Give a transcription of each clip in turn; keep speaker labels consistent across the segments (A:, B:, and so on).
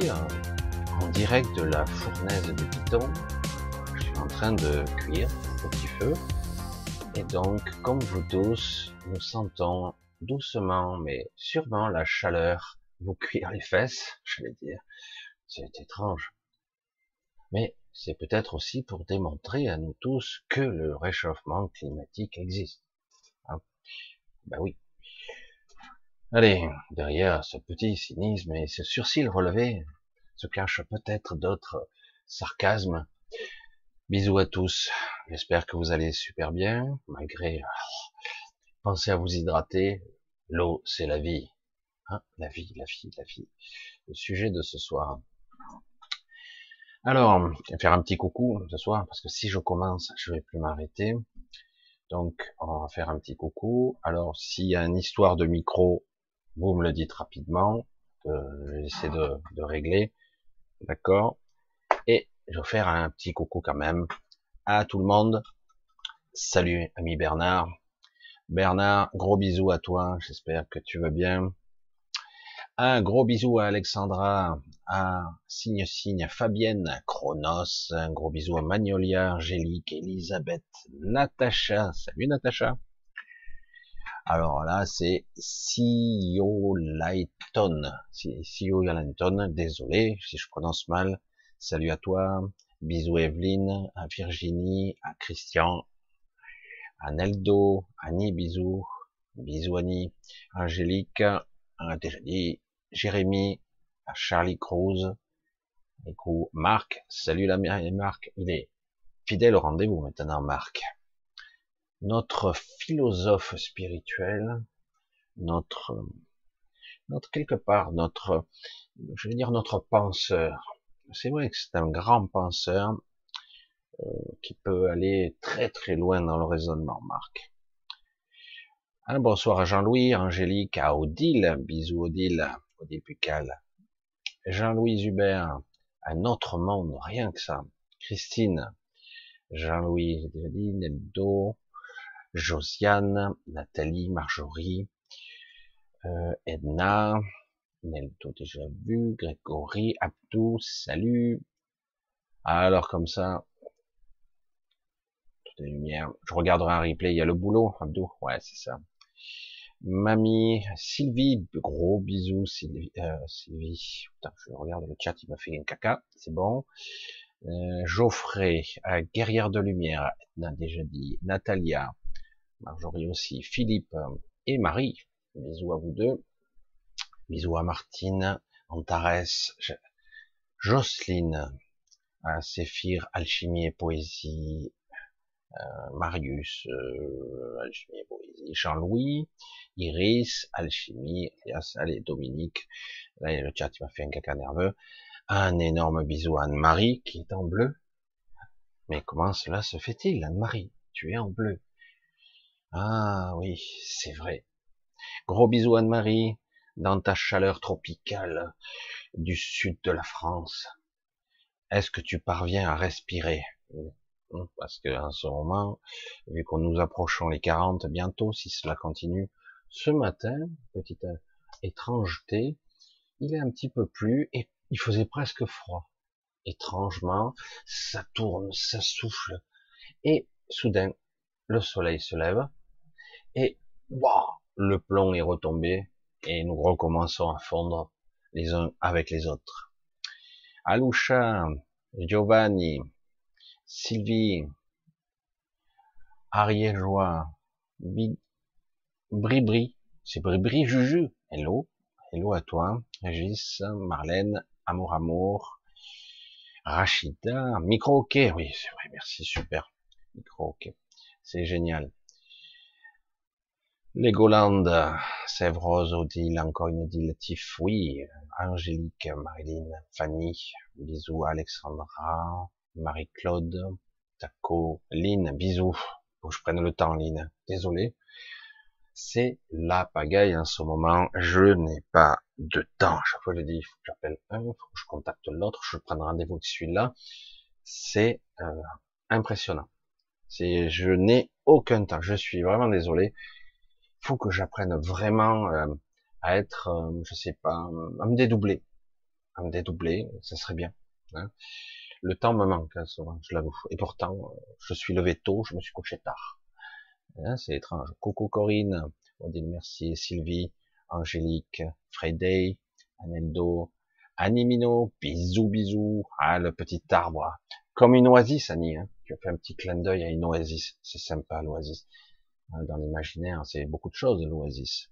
A: en, direct de la fournaise du Python. Je suis en train de cuire au petit feu. Et donc, comme vous tous, nous sentons doucement mais sûrement la chaleur vous cuire les fesses, je vais dire. C'est étrange. Mais c'est peut-être aussi pour démontrer à nous tous que le réchauffement climatique existe. Ben oui. Allez, derrière ce petit cynisme et ce surcil relevé se cachent peut-être d'autres sarcasmes. Bisous à tous. J'espère que vous allez super bien, malgré... Pensez à vous hydrater. L'eau, c'est la vie. Hein la vie, la vie, la vie. Le sujet de ce soir. Alors, faire un petit coucou ce soir, parce que si je commence, je vais plus m'arrêter. Donc, on va faire un petit coucou. Alors, s'il y a une histoire de micro, vous me le dites rapidement. Euh, J'essaie de, régler. D'accord Et je vais faire un petit coucou quand même à tout le monde. Salut, ami Bernard. Bernard, gros bisous à toi. J'espère que tu vas bien. Un gros bisou à Alexandra, à Signe Signe, Fabienne, Chronos, un gros bisou à Magnolia, Angélique, Elisabeth, Natacha, salut Natacha. Alors là, c'est Sio Lighton, Sio Lighton, désolé si je prononce mal. Salut à toi, bisous Evelyne, à Virginie, à Christian, à Neldo, Annie, bisous, bisous Annie, Angélique, déjà dit, Jérémy, à Charlie Cruz, coup, Marc, salut la Marc, il est fidèle au rendez-vous maintenant, Marc. Notre philosophe spirituel, notre, notre quelque part, notre, je vais dire notre penseur. C'est vrai que c'est un grand penseur euh, qui peut aller très très loin dans le raisonnement, Marc. Un bonsoir à Jean-Louis, Angélique, à Odile, bisous Odile, Odile Pucal. Jean-Louis Hubert, un autre monde, rien que ça. Christine, Jean-Louis, Neldo, Josiane, Nathalie, Marjorie, euh, Edna, Neldo déjà vu, Grégory, Abdou, salut. Alors comme ça, toutes les lumières. Je regarderai un replay, il y a le boulot, Abdou, ouais c'est ça. Mamie, Sylvie, gros bisous Sylvie. Euh, Sylvie. Putain, je regarde le chat, il m'a fait un caca, c'est bon. Euh, Geoffrey, euh, guerrière de lumière, a déjà dit. Natalia, Marjorie aussi, Philippe et Marie. Bisous à vous deux. Bisous à Martine, Antares, Jocelyne, à Séphir, Alchimie et Poésie, euh, Marius, euh, Alchimie et Poésie, Jean-Louis, Iris, Alchimie, allez, Dominique, là le chat m'a fait un caca nerveux, un énorme bisou à Anne-Marie qui est en bleu. Mais comment cela se fait-il, Anne-Marie? Tu es en bleu. Ah oui, c'est vrai. Gros bisous Anne-Marie, dans ta chaleur tropicale du sud de la France. Est-ce que tu parviens à respirer? Parce que en ce moment, vu qu'on nous approchons les 40 bientôt, si cela continue, ce matin, petite étrangeté, il est un petit peu plus et il faisait presque froid. Étrangement, ça tourne, ça souffle, et soudain, le soleil se lève, et waouh, le plomb est retombé, et nous recommençons à fondre les uns avec les autres. Alusha, Giovanni, Sylvie, Ariégeois, Bribri, c'est Bribri Juju, hello, hello à toi, Régis, Marlène, Amour Amour, Rachida, Micro OK, oui, c'est vrai, merci, super, Micro OK, c'est génial. Legoland, Sèvres, Odile, encore une Odile, Tiff, oui, Angélique, Marilyn, Fanny, bisous, Alexandra, Marie-Claude, Taco, Lynn, bisous. Faut que je prenne le temps, Lynn. Désolé. C'est la pagaille en ce moment. Je n'ai pas de temps. Chaque fois, je dis, faut que j'appelle un, faut que je contacte l'autre, je prends rendez-vous avec celui-là. C'est euh, impressionnant. C'est, je n'ai aucun temps. Je suis vraiment désolé. Faut que j'apprenne vraiment euh, à être, euh, je sais pas, à me dédoubler, à me dédoubler, ça serait bien. Hein. Le temps me manque hein, souvent, je l'avoue. Et pourtant, je suis levé tôt, je me suis couché tard. Hein, c'est étrange. Coucou Corinne, Odile Mercier, Sylvie, Angélique, Freddy, Aneldo, Animino, bisous bisous. Ah, le petit arbre. Comme une oasis, Annie. Hein. Tu as fait un petit clin d'œil à une oasis. C'est sympa, l'oasis. Hein, dans l'imaginaire, c'est beaucoup de choses, l'oasis.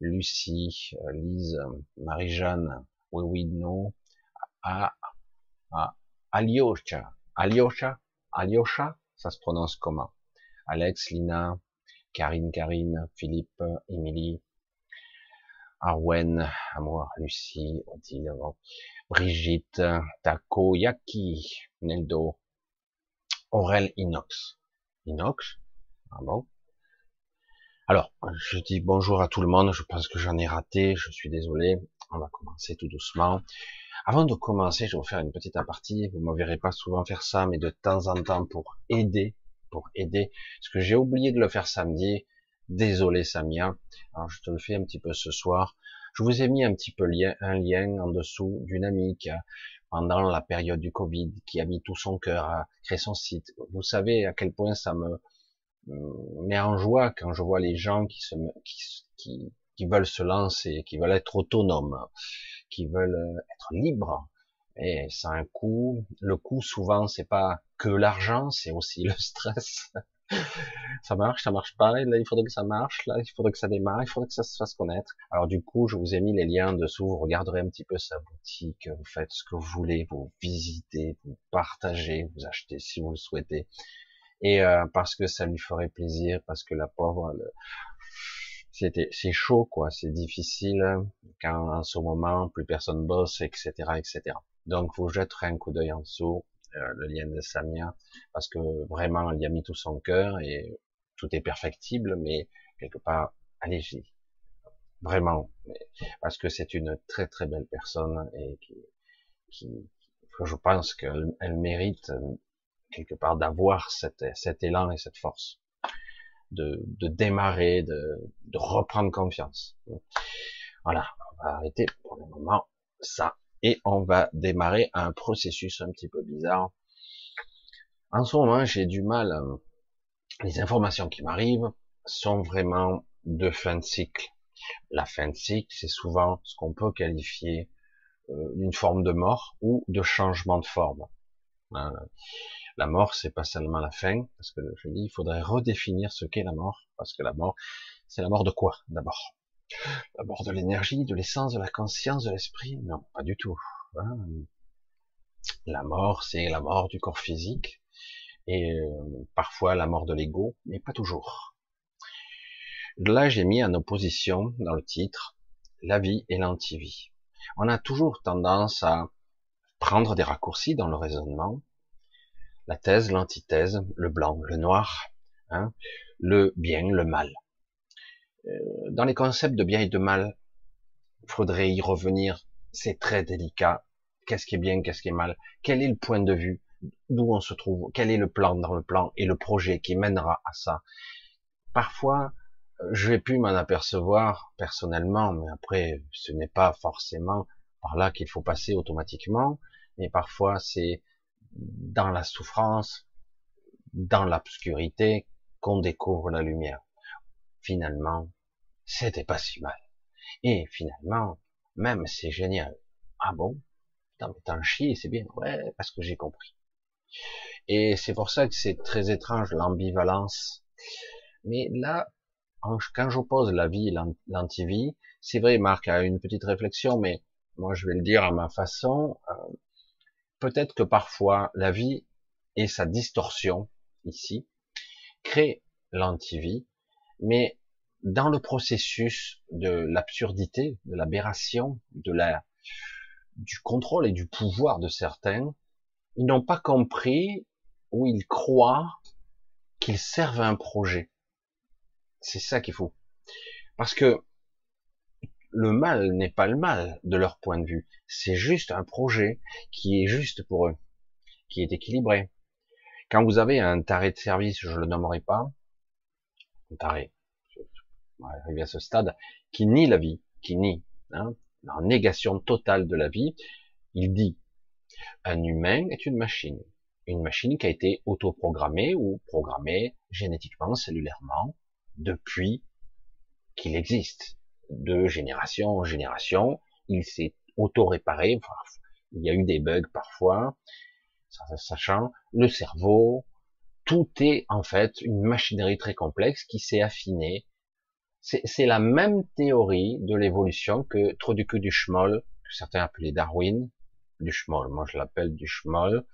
A: Lucie, euh, Lise, Marie-Jeanne, oui, oui, non. Ah, ah, Alyosha. Alyosha? Alyosha? Ça se prononce comment? Alex, Lina, Karine, Karine, Philippe, Émilie, Arwen, Amour, Lucie, Odile, Brigitte, Taco, Yaki, Neldo, Aurel, Inox. Inox? Ah bon? Alors, je dis bonjour à tout le monde, je pense que j'en ai raté, je suis désolé, on va commencer tout doucement. Avant de commencer, je vais vous faire une petite apartie, vous ne me verrez pas souvent faire ça, mais de temps en temps pour aider, pour aider, parce que j'ai oublié de le faire samedi, désolé Samia, alors je te le fais un petit peu ce soir, je vous ai mis un petit peu lien, un lien en dessous d'une amie qui a, pendant la période du Covid, qui a mis tout son cœur à créer son site. Vous savez à quel point ça me met en joie quand je vois les gens qui se, qui, qui, veulent se lancer, qui veulent être autonomes, qui veulent être libres. Et ça a un coût. Le coût, souvent, c'est pas que l'argent, c'est aussi le stress ça marche, ça marche pas, là il faudrait que ça marche, là il faudrait que ça démarre, il faudrait que ça se fasse connaître. Alors du coup, je vous ai mis les liens en dessous, vous regarderez un petit peu sa boutique, vous faites ce que vous voulez, vous visitez, vous partagez, vous achetez si vous le souhaitez. Et euh, parce que ça lui ferait plaisir, parce que la pauvre, c'était, c'est chaud quoi, c'est difficile quand en ce moment plus personne bosse, etc., etc. Donc vous jetterez un coup d'œil en dessous, euh, le lien de Samia, parce que vraiment, il y a mis tout son cœur et tout est perfectible, mais quelque part, allez-y. Vraiment. Parce que c'est une très très belle personne et qui, qui je pense qu'elle elle mérite quelque part d'avoir cet, élan et cette force de, de démarrer, de, de reprendre confiance. Voilà, on va arrêter pour le moment ça et on va démarrer un processus un petit peu bizarre. En ce moment, j'ai du mal, euh, les informations qui m'arrivent sont vraiment de fin de cycle. La fin de cycle, c'est souvent ce qu'on peut qualifier euh, d'une forme de mort ou de changement de forme. La mort, c'est pas seulement la fin, parce que je dis, il faudrait redéfinir ce qu'est la mort, parce que la mort, c'est la mort de quoi d'abord? La mort de l'énergie, de l'essence, de la conscience, de l'esprit? Non, pas du tout. Hein. La mort, c'est la mort du corps physique et euh, parfois la mort de l'ego, mais pas toujours. Là, j'ai mis en opposition dans le titre la vie et l'antivie. On a toujours tendance à prendre des raccourcis dans le raisonnement. La thèse, l'antithèse, le blanc, le noir, hein, le bien, le mal. Euh, dans les concepts de bien et de mal, faudrait y revenir. C'est très délicat. Qu'est-ce qui est bien, qu'est-ce qui est mal? Quel est le point de vue? D'où on se trouve? Quel est le plan dans le plan et le projet qui mènera à ça? Parfois, euh, je vais plus m'en apercevoir personnellement, mais après, ce n'est pas forcément par là qu'il faut passer automatiquement, mais parfois c'est dans la souffrance, dans l'obscurité, qu'on découvre la lumière. Finalement, c'était pas si mal. Et finalement, même c'est génial. Ah bon? T'en chier, c'est bien. Ouais, parce que j'ai compris. Et c'est pour ça que c'est très étrange l'ambivalence. Mais là, quand j'oppose la vie et l'antivie, c'est vrai, Marc a une petite réflexion, mais moi je vais le dire à ma façon. Euh, peut-être que parfois la vie et sa distorsion ici crée l'antivie, mais dans le processus de l'absurdité, de l'aberration, de la, du contrôle et du pouvoir de certains, ils n'ont pas compris ou ils croient qu'ils servent à un projet. C'est ça qu'il faut. Parce que le mal n'est pas le mal de leur point de vue. C'est juste un projet qui est juste pour eux, qui est équilibré. Quand vous avez un taré de service, je le nommerai pas, un taré, arriver à ce stade, qui nie la vie, qui nie, hein, en négation totale de la vie, il dit un humain est une machine, une machine qui a été autoprogrammée ou programmée génétiquement, cellulairement, depuis qu'il existe, de génération en génération, il s'est auto-réparé, il y a eu des bugs parfois, sachant le cerveau, tout est en fait une machinerie très complexe qui s'est affinée. C'est la même théorie de l'évolution que trop du cul du schmoll, que certains appelaient Darwin, du schmoll, moi je l'appelle du schmoll.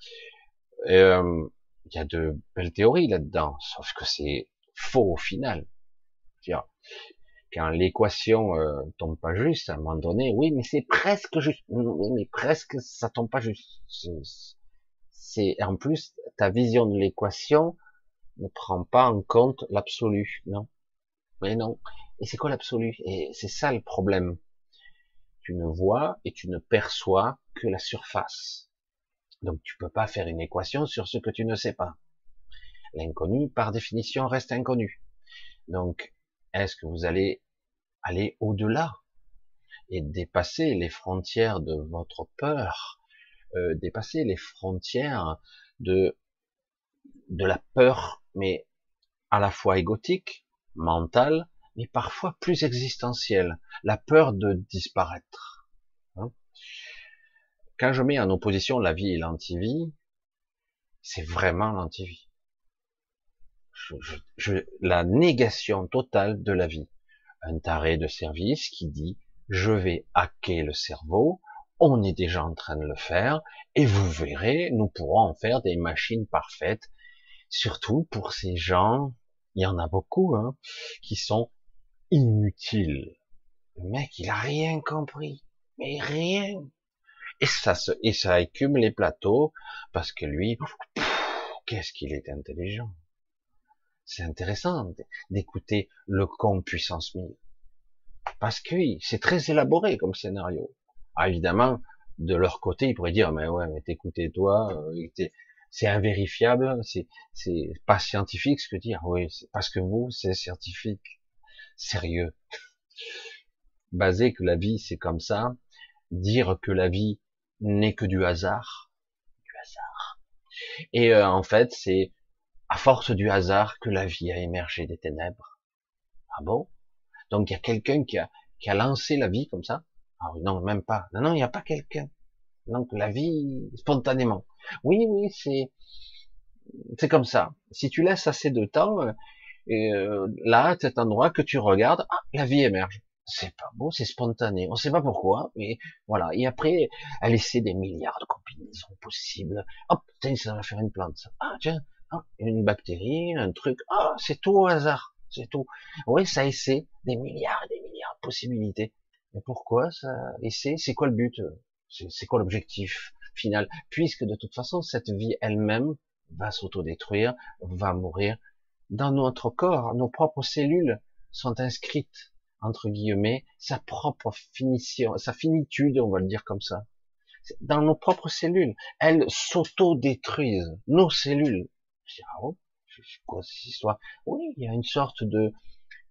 A: Euh, il y a de belles théories là-dedans, sauf que c'est faux au final. Quand l'équation euh, tombe pas juste, à un moment donné, oui, mais c'est presque juste. Oui, mais presque, ça tombe pas juste c'est en plus ta vision de l'équation ne prend pas en compte l'absolu, non? Mais non. Et c'est quoi l'absolu? Et c'est ça le problème. Tu ne vois et tu ne perçois que la surface. Donc tu peux pas faire une équation sur ce que tu ne sais pas. L'inconnu, par définition, reste inconnu. Donc, est-ce que vous allez aller au-delà et dépasser les frontières de votre peur euh, dépasser les frontières de de la peur, mais à la fois égotique, mentale, mais parfois plus existentielle, la peur de disparaître. Hein. Quand je mets en opposition la vie et l'antivie, c'est vraiment l'antivie. La négation totale de la vie. Un taré de service qui dit je vais hacker le cerveau, on est déjà en train de le faire, et vous verrez, nous pourrons en faire des machines parfaites, surtout pour ces gens, il y en a beaucoup, hein, qui sont inutiles. Le mec, il a rien compris, mais rien. Et ça se, et ça écume les plateaux, parce que lui, qu'est-ce qu'il est intelligent. C'est intéressant d'écouter le con puissance 1000. Parce que oui, c'est très élaboré comme scénario. Ah, évidemment, de leur côté, ils pourraient dire, mais ouais, mais t'écoutez toi, euh, c'est invérifiable, c'est c'est pas scientifique ce que dire. Oui, parce que vous, c'est scientifique, sérieux. Baser que la vie c'est comme ça, dire que la vie n'est que du hasard, du hasard. Et euh, en fait, c'est à force du hasard que la vie a émergé des ténèbres. Ah bon? Donc il y a quelqu'un qui a, qui a lancé la vie comme ça? Ah non, même pas. Non, non, il n'y a pas quelqu'un. Donc la vie, spontanément. Oui, oui, c'est c'est comme ça. Si tu laisses assez de temps, euh, euh, là, cet endroit que tu regardes, ah, la vie émerge. C'est pas beau, c'est spontané. On sait pas pourquoi, mais voilà. Et après, elle essaie des milliards de combinaisons possibles. Hop, tiens, ça va faire une plante. Ah, tiens, ah, une bactérie, un truc. Ah, c'est tout au hasard. C'est tout. Oui, ça essaie des milliards et des milliards de possibilités. Mais pourquoi ça Et c'est quoi le but? C'est quoi l'objectif final? Puisque de toute façon, cette vie elle-même va s'autodétruire, va mourir. Dans notre corps, nos propres cellules sont inscrites entre guillemets sa propre finition, sa finitude, on va le dire comme ça. Dans nos propres cellules, elles s'autodétruisent. Nos cellules. Ah oh, quoi cette histoire? Oui, il y a une sorte de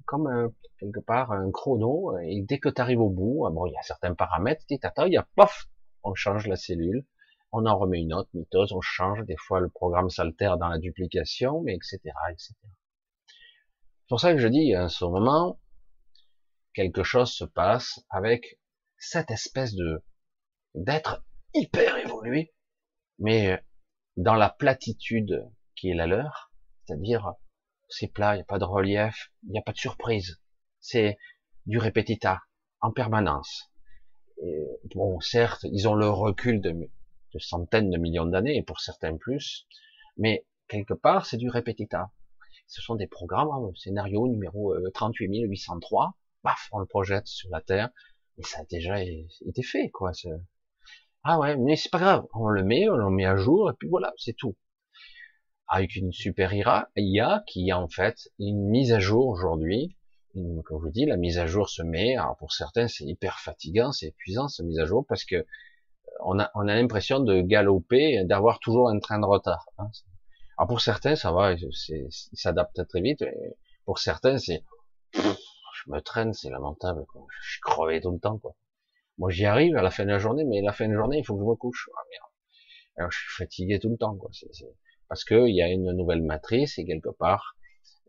A: comme un, quelque part un chrono, et dès que tu arrives au bout, ah bon, il y a certains paramètres, tu il y a pof, on change la cellule, on en remet une autre, mitose, on change, des fois le programme s'altère dans la duplication, mais etc., etc. C'est pour ça que je dis, à ce moment, quelque chose se passe avec cette espèce de d'être hyper évolué, mais dans la platitude qui est la leur, c'est-à-dire c'est plat, il n'y a pas de relief, il n'y a pas de surprise. C'est du répétita en permanence. bon, certes, ils ont le recul de, centaines de millions d'années, et pour certains plus, mais quelque part, c'est du répétita. Ce sont des programmes, hein, scénario numéro 38803, euh, paf, on le projette sur la Terre, et ça a déjà été fait, quoi. Ah ouais, mais c'est pas grave, on le met, on le met à jour, et puis voilà, c'est tout avec une super IA qui a en fait une mise à jour aujourd'hui. Comme je vous dis, la mise à jour se met. Alors pour certains, c'est hyper fatigant, c'est épuisant cette mise à jour parce que euh, on a, on a l'impression de galoper, d'avoir toujours un train de retard. Hein. Alors pour certains, ça va, ils s'adaptent très vite. pour certains, c'est je me traîne, c'est lamentable. Je suis crevé tout le temps. Quoi. Moi, j'y arrive à la fin de la journée, mais à la fin de la journée, il faut que je me couche. Ah, merde. Alors, je suis fatigué tout le temps. Quoi. Parce qu'il y a une nouvelle matrice et quelque part,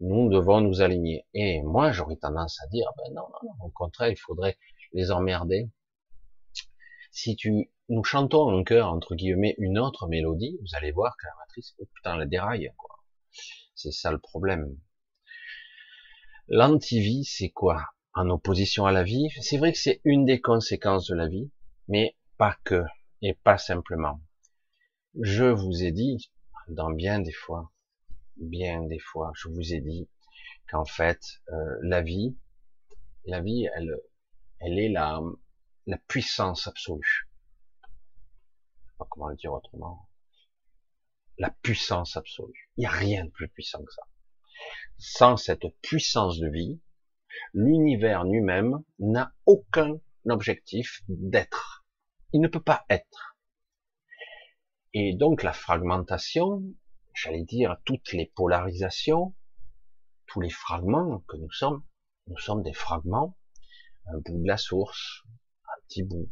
A: nous devons nous aligner. Et moi, j'aurais tendance à dire, ben non, non, non, au contraire, il faudrait les emmerder. Si tu, nous chantons en cœur, entre guillemets, une autre mélodie, vous allez voir que la matrice, oh, putain, la déraille, quoi. C'est ça le problème. L'antivie, c'est quoi? En opposition à la vie, c'est vrai que c'est une des conséquences de la vie, mais pas que, et pas simplement. Je vous ai dit, dans bien des fois, bien des fois, je vous ai dit qu'en fait, euh, la vie, la vie, elle, elle est la, la puissance absolue. Je sais pas comment le dire autrement. La puissance absolue. Il n'y a rien de plus puissant que ça. Sans cette puissance de vie, l'univers lui-même n'a aucun objectif d'être. Il ne peut pas être. Et donc la fragmentation, j'allais dire toutes les polarisations, tous les fragments que nous sommes, nous sommes des fragments, un bout de la source, un petit bout.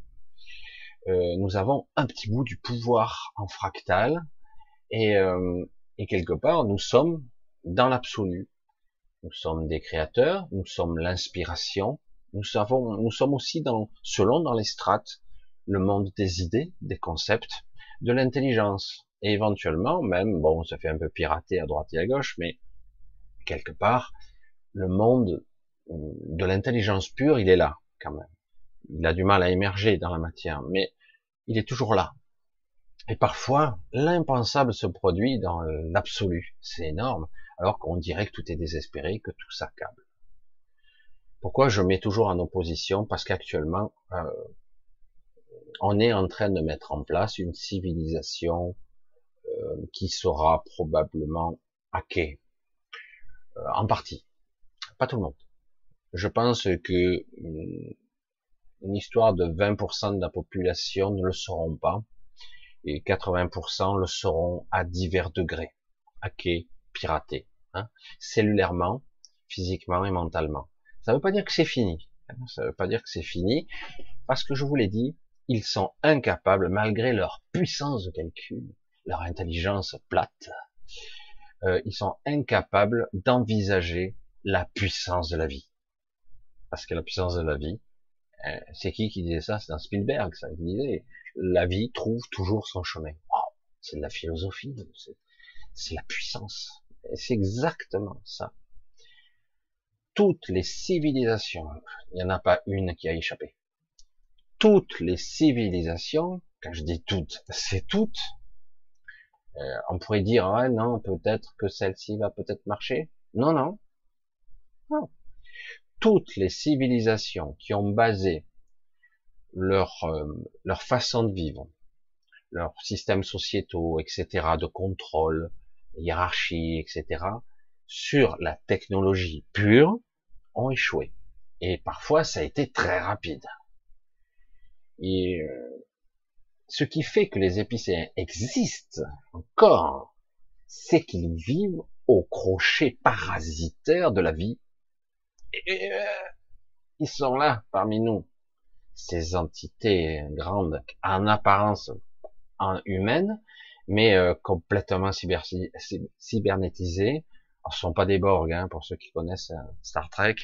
A: Euh, nous avons un petit bout du pouvoir en fractal, et, euh, et quelque part nous sommes dans l'absolu. Nous sommes des créateurs, nous sommes l'inspiration, nous savons, nous sommes aussi dans, selon dans les strates, le monde des idées, des concepts, de l'intelligence. Et éventuellement, même, bon, ça fait un peu pirater à droite et à gauche, mais quelque part, le monde de l'intelligence pure, il est là, quand même. Il a du mal à émerger dans la matière, mais il est toujours là. Et parfois, l'impensable se produit dans l'absolu. C'est énorme alors qu'on dirait que tout est désespéré, que tout s'accable. Pourquoi je mets toujours en opposition? Parce qu'actuellement, euh, on est en train de mettre en place une civilisation euh, qui sera probablement hackée, euh, en partie, pas tout le monde. Je pense que une, une histoire de 20% de la population ne le seront pas, et 80% le seront à divers degrés, hackés, piratés. Hein, cellulairement, physiquement et mentalement. Ça ne veut pas dire que c'est fini. Ça ne veut pas dire que c'est fini, parce que je vous l'ai dit, ils sont incapables, malgré leur puissance de calcul, leur intelligence plate, euh, ils sont incapables d'envisager la puissance de la vie. Parce que la puissance de la vie, euh, c'est qui qui disait ça? C'est un Spielberg, ça, qui disait, la vie trouve toujours son chemin. c'est de la philosophie, c'est la puissance. C'est exactement ça. Toutes les civilisations, il n'y en a pas une qui a échappé. Toutes les civilisations, quand je dis toutes, c'est toutes. Euh, on pourrait dire, ah non, peut-être que celle-ci va peut-être marcher. Non, non. Non. Toutes les civilisations qui ont basé leur, euh, leur façon de vivre, leur système sociétaux, etc., de contrôle, hiérarchie, etc., sur la technologie pure, ont échoué. Et parfois, ça a été très rapide. Et euh, ce qui fait que les épicéens existent encore, c'est qu'ils vivent au crochet parasitaire de la vie. Et euh, ils sont là parmi nous, ces entités grandes, en apparence en humaines, mais euh, complètement cyber, cybernétisés. Alors, ce sont pas des Borg, hein, pour ceux qui connaissent euh, Star Trek.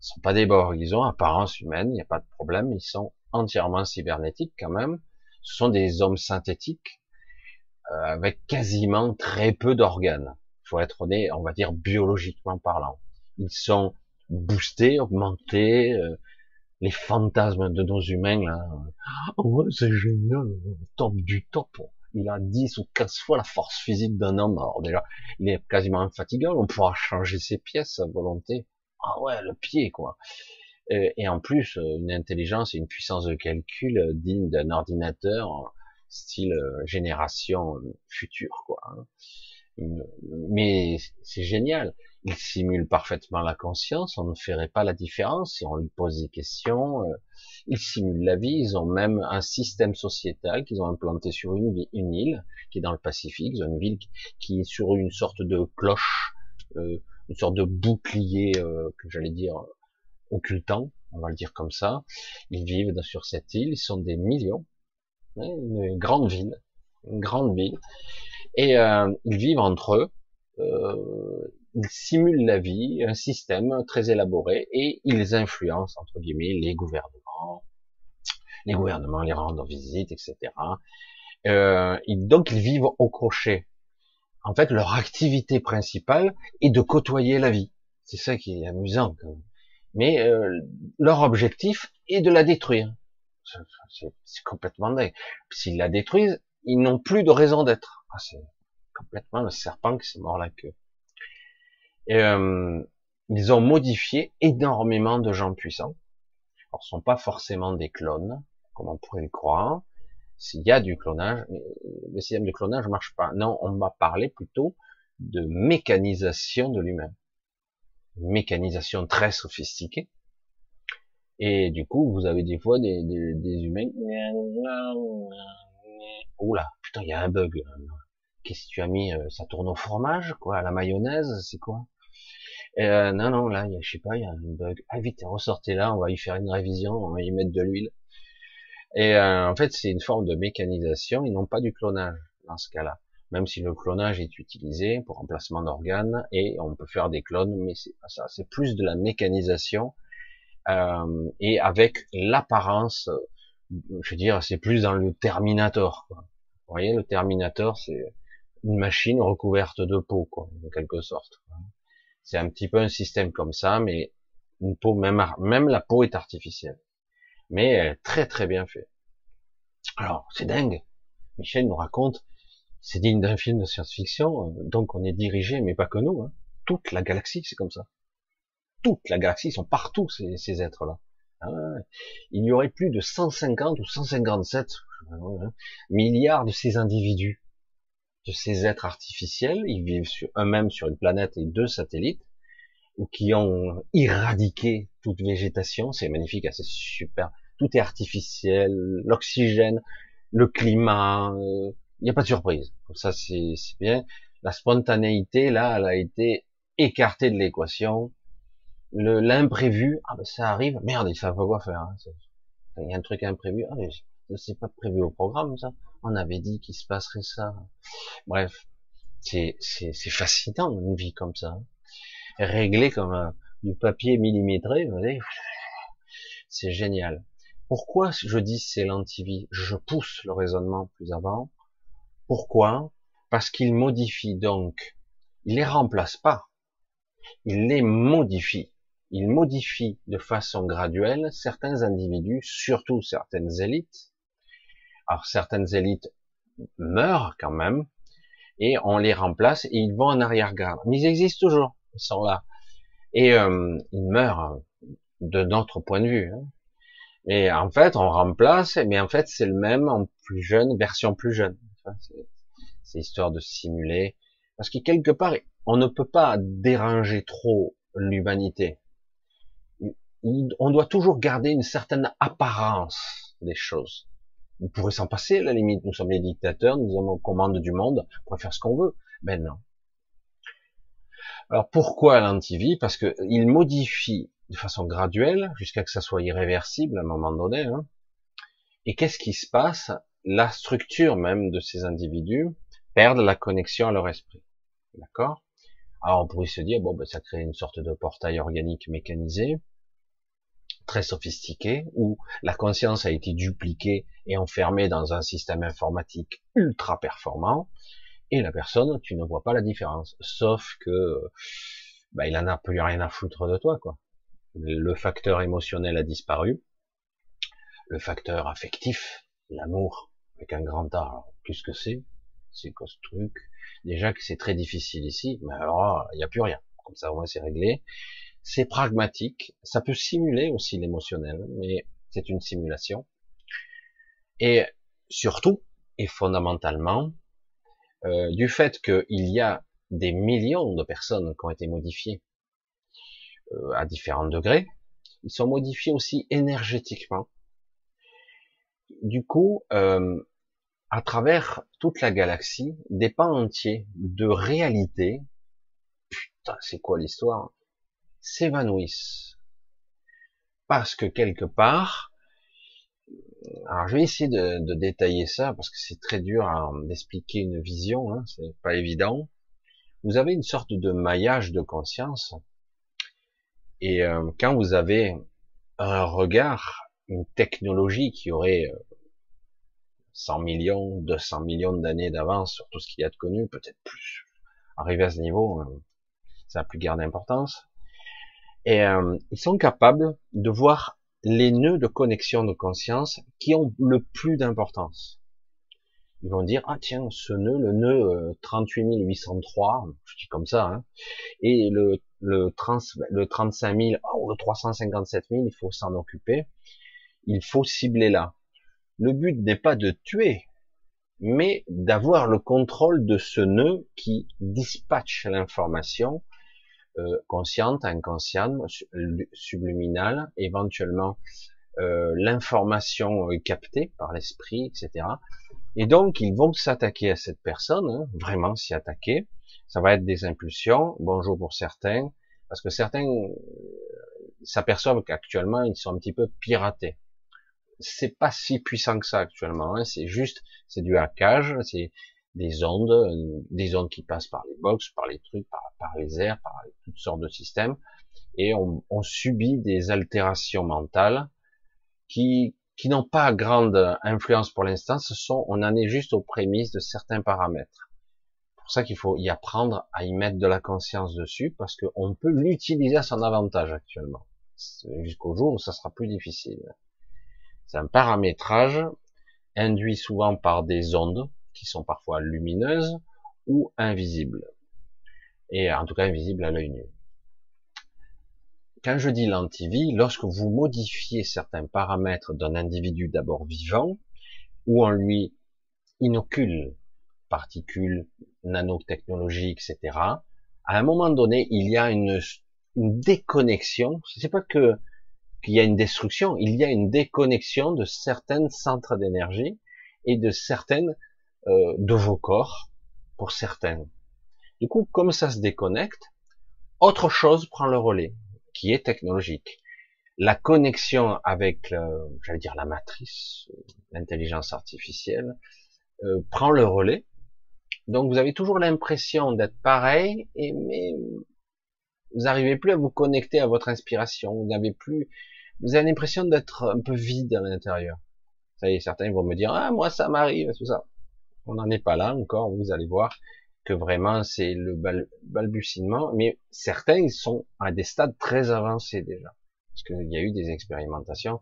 A: Ce sont pas des Borg, ils ont apparence humaine, il n'y a pas de problème, ils sont entièrement cybernétiques quand même. Ce sont des hommes synthétiques euh, avec quasiment très peu d'organes. Il faut être honnête, on va dire biologiquement parlant. Ils sont boostés, augmentés, les fantasmes de nos humains là. Oh, c'est génial, top du top il a 10 ou 15 fois la force physique d'un homme. Alors déjà, il est quasiment infatigable, on pourra changer ses pièces à volonté. Ah ouais, le pied, quoi. Euh, et en plus, euh, une intelligence et une puissance de calcul euh, digne d'un ordinateur style génération future, quoi. Hein. Mais c'est génial. Il simule parfaitement la conscience. On ne ferait pas la différence si on lui pose des questions. Ils simulent la vie. Ils ont même un système sociétal qu'ils ont implanté sur une, île qui est dans le Pacifique. Ils ont une ville qui est sur une sorte de cloche, une sorte de bouclier, que j'allais dire, occultants, on va le dire comme ça. Ils vivent sur cette île, ils sont des millions, hein, une grande ville, une grande ville, et euh, ils vivent entre eux. Euh, ils simulent la vie, un système très élaboré, et ils influencent entre guillemets les gouvernements. Les gouvernements les rendent visite, etc. Euh, donc ils vivent au crochet. En fait, leur activité principale est de côtoyer la vie. C'est ça qui est amusant. Mais euh, leur objectif est de la détruire. C'est complètement dingue. S'ils la détruisent, ils n'ont plus de raison d'être. Ah, c'est complètement le serpent qui s'est mort la queue. Et, euh, ils ont modifié énormément de gens puissants. Alors, ce sont pas forcément des clones, comme on pourrait le croire. S'il y a du clonage, mais le système de clonage marche pas. Non, on va parler plutôt de mécanisation de l'humain. Mécanisation très sophistiquée. Et du coup, vous avez des fois des, des, des humains. Oula, putain, il y a un bug. Qu'est-ce que tu as mis euh, Ça tourne au fromage, quoi, à la mayonnaise, c'est quoi? Euh, Non, non, là, je sais pas, il y a un bug. Ah vite, ressortez là, on va y faire une révision, on va y mettre de l'huile. Et euh, en fait, c'est une forme de mécanisation, ils n'ont pas du clonage dans ce cas-là. Même si le clonage est utilisé pour remplacement d'organes, et on peut faire des clones, mais c'est pas ça. C'est plus de la mécanisation, euh, et avec l'apparence, je veux dire, c'est plus dans le Terminator. Quoi. Vous voyez, le Terminator, c'est une machine recouverte de peau, quoi, en quelque sorte. C'est un petit peu un système comme ça, mais une peau, même, la peau est artificielle mais très très bien fait. Alors, c'est dingue. Michel nous raconte, c'est digne d'un film de science-fiction, euh, donc on est dirigé, mais pas que nous, hein. toute la galaxie, c'est comme ça. Toute la galaxie, ils sont partout, ces, ces êtres-là. Ah il y aurait plus de 150 ou 157 hein, milliards de ces individus, de ces êtres artificiels, ils vivent sur eux-mêmes sur une planète et deux satellites, ou qui ont éradiqué toute végétation, c'est magnifique, hein, c'est super, tout est artificiel, l'oxygène, le climat, il n'y a pas de surprise. Comme ça, c'est bien. La spontanéité, là, elle a été écartée de l'équation. L'imprévu, ah ben ça arrive, merde, ils savent pas quoi faire. Hein. Il y a un truc imprévu, ah mais c'est pas prévu au programme ça. On avait dit qu'il se passerait ça. Bref, c'est fascinant une vie comme ça. Hein réglé comme du papier millimétré, vous voyez, c'est génial. Pourquoi je dis c'est l'antivie? Je pousse le raisonnement plus avant. Pourquoi? Parce qu'il modifie donc, il les remplace pas, il les modifie. Il modifie de façon graduelle certains individus, surtout certaines élites. Alors certaines élites meurent quand même, et on les remplace et ils vont en arrière-garde. Mais ils existent toujours ils sont là. Et euh, ils meurent de notre point de vue. Hein. Et en fait, on remplace, mais en fait, c'est le même en plus jeune, version plus jeune. C'est histoire de simuler. Parce que quelque part, on ne peut pas déranger trop l'humanité. On doit toujours garder une certaine apparence des choses. On pourrait s'en passer, à la limite. Nous sommes les dictateurs, nous sommes aux commandes du monde, on pourrait faire ce qu'on veut. Ben non. Alors pourquoi l'antivie Parce que il modifie de façon graduelle jusqu'à que ça soit irréversible à un moment donné. Hein. Et qu'est-ce qui se passe La structure même de ces individus perd la connexion à leur esprit. D'accord? Alors on pourrait se dire bon ben ça crée une sorte de portail organique mécanisé très sophistiqué où la conscience a été dupliquée et enfermée dans un système informatique ultra performant et la personne, tu ne vois pas la différence, sauf que bah, il en a plus rien à foutre de toi, quoi. Le facteur émotionnel a disparu, le facteur affectif, l'amour, avec un grand A, qu'est-ce que c'est? C'est quoi ce truc? Déjà que c'est très difficile ici, mais alors il n'y a plus rien. Comme ça au moins c'est réglé. C'est pragmatique, ça peut simuler aussi l'émotionnel, mais c'est une simulation. Et surtout, et fondamentalement, euh, du fait qu'il y a des millions de personnes qui ont été modifiées euh, à différents degrés, ils sont modifiés aussi énergétiquement. Du coup, euh, à travers toute la galaxie, des pans entiers de réalité, putain, c'est quoi l'histoire, s'évanouissent. parce que quelque part, alors je vais essayer de, détailler ça parce que c'est très dur d'expliquer une vision, hein, c'est pas évident. Vous avez une sorte de maillage de conscience et euh, quand vous avez un regard, une technologie qui aurait 100 euh, millions, 200 millions d'années d'avance sur tout ce qu'il y a de connu, peut-être plus, arrivé à ce niveau, euh, ça n'a plus guère d'importance. Et ils sont capables de voir les nœuds de connexion de conscience qui ont le plus d'importance. Ils vont dire, ah tiens, ce nœud, le nœud 38803, euh, je dis comme ça, hein, et le, le, 30, le 35 000, ou le 357 000, il faut s'en occuper. Il faut cibler là. Le but n'est pas de tuer, mais d'avoir le contrôle de ce nœud qui dispatche l'information euh, consciente, inconsciente, subliminale, éventuellement euh, l'information euh, captée par l'esprit, etc. Et donc ils vont s'attaquer à cette personne, hein, vraiment s'y attaquer. Ça va être des impulsions. Bonjour pour certains, parce que certains s'aperçoivent qu'actuellement ils sont un petit peu piratés. C'est pas si puissant que ça actuellement. Hein. C'est juste, c'est du hackage, c'est des ondes, euh, des ondes qui passent par les box, par les trucs, par, les airs, par toutes sortes de systèmes, et on, on subit des altérations mentales qui, qui n'ont pas grande influence pour l'instant. Ce sont, on en est juste aux prémices de certains paramètres. Pour ça qu'il faut y apprendre à y mettre de la conscience dessus, parce qu'on peut l'utiliser à son avantage actuellement, jusqu'au jour où ça sera plus difficile. C'est un paramétrage induit souvent par des ondes, qui sont parfois lumineuses ou invisibles. Et en tout cas invisibles à l'œil nu. Quand je dis l'antivie, lorsque vous modifiez certains paramètres d'un individu d'abord vivant, ou on lui inocule particules, nanotechnologies, etc., à un moment donné, il y a une, une déconnexion. C'est pas que qu'il y a une destruction, il y a une déconnexion de certains centres d'énergie et de certaines euh, de vos corps, pour certains. Du coup, comme ça se déconnecte, autre chose prend le relais, qui est technologique. La connexion avec, j'allais dire la matrice, l'intelligence artificielle, euh, prend le relais. Donc vous avez toujours l'impression d'être pareil, et mais vous n'arrivez plus à vous connecter à votre inspiration. Vous n'avez plus, vous avez l'impression d'être un peu vide à l'intérieur. Ça y est, certains vont me dire ah moi ça m'arrive tout ça. On n'en est pas là encore, vous allez voir que vraiment c'est le balbutiement, mais certains ils sont à des stades très avancés déjà, parce qu'il y a eu des expérimentations.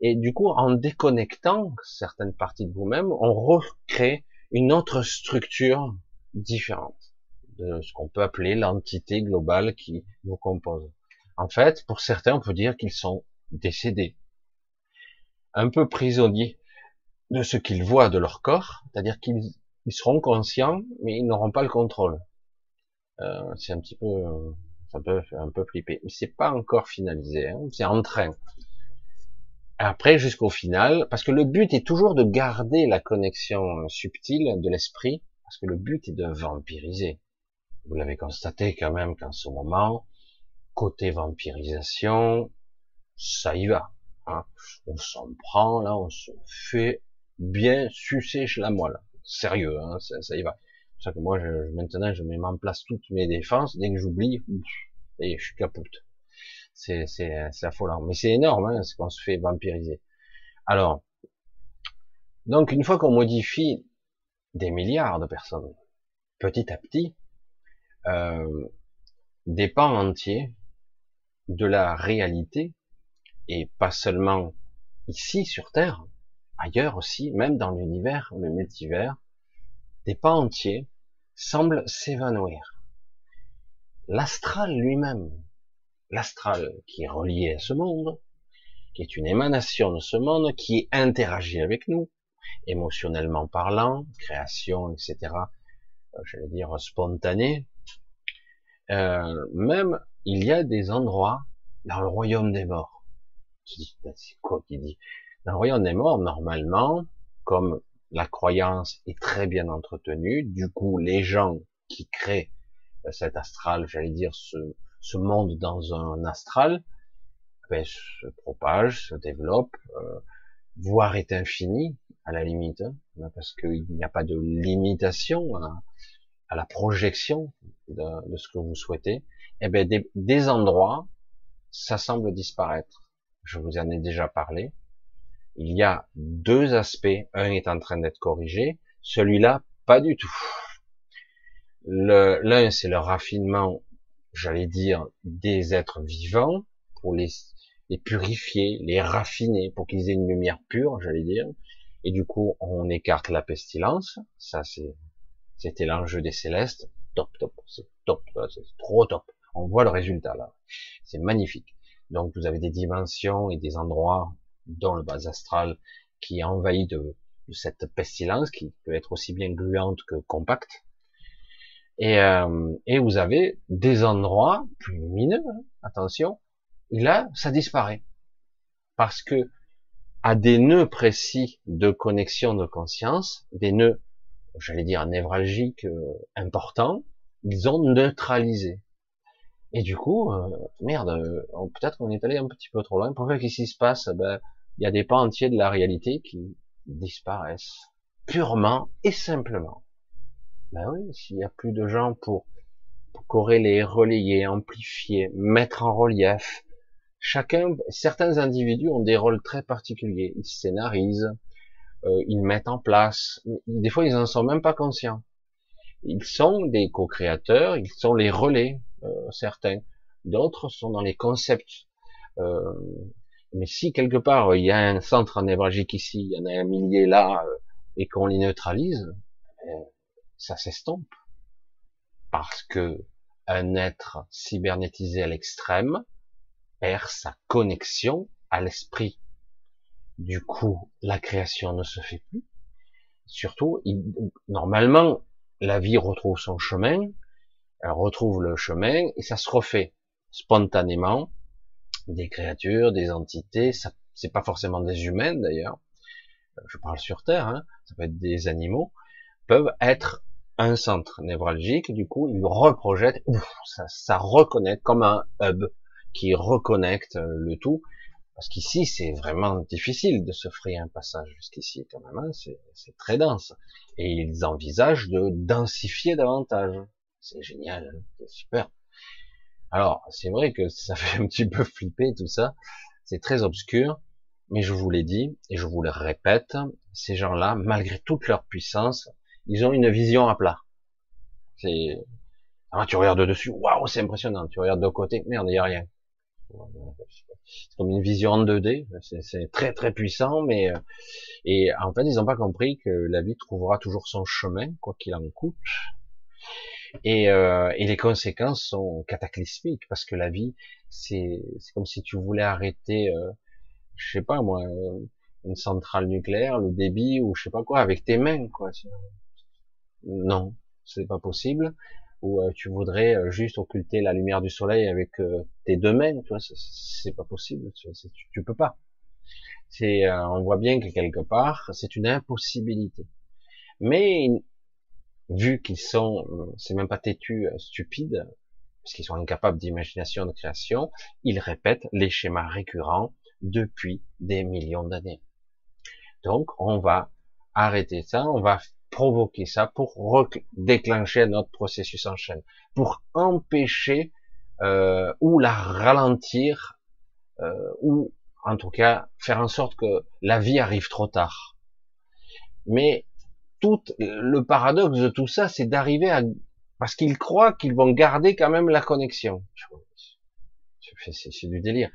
A: Et du coup, en déconnectant certaines parties de vous-même, on recrée une autre structure différente de ce qu'on peut appeler l'entité globale qui vous compose. En fait, pour certains, on peut dire qu'ils sont décédés, un peu prisonniers de ce qu'ils voient de leur corps, c'est-à-dire qu'ils seront conscients, mais ils n'auront pas le contrôle. Euh, c'est un petit peu, ça peut un peu flipper. Mais c'est pas encore finalisé, hein, c'est en train. Après, jusqu'au final, parce que le but est toujours de garder la connexion subtile de l'esprit, parce que le but est de vampiriser. Vous l'avez constaté quand même qu'en ce moment, côté vampirisation, ça y va. Hein. On s'en prend là, on se fait bien sucer la moelle. Sérieux, hein, ça, y va. C'est pour ça que moi, maintenant, je mets en place toutes mes défenses. Dès que j'oublie, et je suis capote. C'est, c'est, c'est affolant. Mais c'est énorme, hein, ce qu'on se fait vampiriser. Alors, donc une fois qu'on modifie des milliards de personnes, petit à petit, euh, des pans entiers de la réalité, et pas seulement ici sur Terre, ailleurs aussi, même dans l'univers, le multivers, des pas entiers semblent s'évanouir. L'astral lui-même, l'astral qui est relié à ce monde, qui est une émanation de ce monde, qui interagit avec nous, émotionnellement parlant, création, etc., euh, j'allais dire spontané, euh, même il y a des endroits dans le royaume des morts. C'est quoi qui dit? Dans le royaume des morts, normalement, comme la croyance est très bien entretenue, du coup, les gens qui créent euh, cet astral, j'allais dire ce, ce monde dans un astral, ben, se propage, se développe, euh, voire est infini à la limite, hein, parce qu'il n'y a pas de limitation à, la projection de, ce que vous souhaitez. Eh ben des, des endroits, ça semble disparaître. Je vous en ai déjà parlé. Il y a deux aspects. Un est en train d'être corrigé, celui-là pas du tout. L'un, c'est le raffinement, j'allais dire, des êtres vivants pour les, les purifier, les raffiner pour qu'ils aient une lumière pure, j'allais dire. Et du coup, on écarte la pestilence. Ça, c'est, c'était l'enjeu des célestes. Top, top, c'est top, c'est trop top. On voit le résultat là. C'est magnifique. Donc, vous avez des dimensions et des endroits dans le bas astral qui est envahi de, de cette pestilence qui peut être aussi bien gluante que compacte et, euh, vous avez des endroits plus lumineux, hein, attention, et là, ça disparaît. Parce que à des nœuds précis de connexion de conscience, des nœuds, j'allais dire névralgiques euh, importants, ils ont neutralisé. Et du coup, euh, merde, euh, peut-être qu'on est allé un petit peu trop loin. Pour faire qu'est-ce qui se passe? Ben, Il y a des pans entiers de la réalité qui disparaissent purement et simplement. Ben oui, s'il y a plus de gens pour, pour corréler, relayer, amplifier, mettre en relief, chacun, certains individus ont des rôles très particuliers. Ils scénarisent, euh, ils mettent en place. Des fois, ils en sont même pas conscients. Ils sont des co-créateurs, ils sont les relais, euh, certains. D'autres sont dans les concepts. Euh, mais si quelque part il y a un centre névralgique ici, il y en a un millier là, euh, et qu'on les neutralise, ben, ça s'estompe. Parce que un être cybernétisé à l'extrême perd sa connexion à l'esprit. Du coup, la création ne se fait plus. Surtout, normalement, la vie retrouve son chemin, elle retrouve le chemin et ça se refait spontanément. Des créatures, des entités, ça, c'est pas forcément des humains d'ailleurs. Je parle sur Terre, hein, ça peut être des animaux, peuvent être un centre névralgique, du coup, il reprojette, ça, ça comme un hub qui reconnecte le tout. Parce qu'ici, c'est vraiment difficile de se frayer un passage jusqu'ici, quand même, hein, c'est très dense. Et ils envisagent de densifier davantage. C'est génial, hein, c'est super. Alors, c'est vrai que ça fait un petit peu flipper tout ça. C'est très obscur. Mais je vous l'ai dit, et je vous le répète, ces gens-là, malgré toute leur puissance, ils ont une vision à plat. C'est, ah, tu regardes dessus, waouh, c'est impressionnant. Tu regardes de côté, merde, il n'y a rien. C'est comme une vision en 2D. C'est très très puissant, mais euh, et en fait, ils n'ont pas compris que la vie trouvera toujours son chemin, quoi qu'il en coûte. Et, euh, et, les conséquences sont cataclysmiques parce que la vie, c'est comme si tu voulais arrêter, euh, je sais pas moi, une centrale nucléaire, le débit ou je sais pas quoi avec tes mains, quoi. Non, c'est pas possible. Ou euh, tu voudrais euh, juste occulter la lumière du soleil avec euh, tes deux mains, tu vois, c'est pas possible. Tu, tu, peux pas. C'est, on voit bien que quelque part, c'est une impossibilité. Mais vu qu'ils sont, c'est même pas têtus, stupides, parce qu'ils sont incapables d'imagination, de création, ils répètent les schémas récurrents depuis des millions d'années. Donc, on va arrêter ça, on va provoquer ça pour déclencher notre processus en chaîne, pour empêcher euh, ou la ralentir, euh, ou en tout cas faire en sorte que la vie arrive trop tard. Mais tout le paradoxe de tout ça, c'est d'arriver à parce qu'ils croient qu'ils vont garder quand même la connexion. C'est du délire.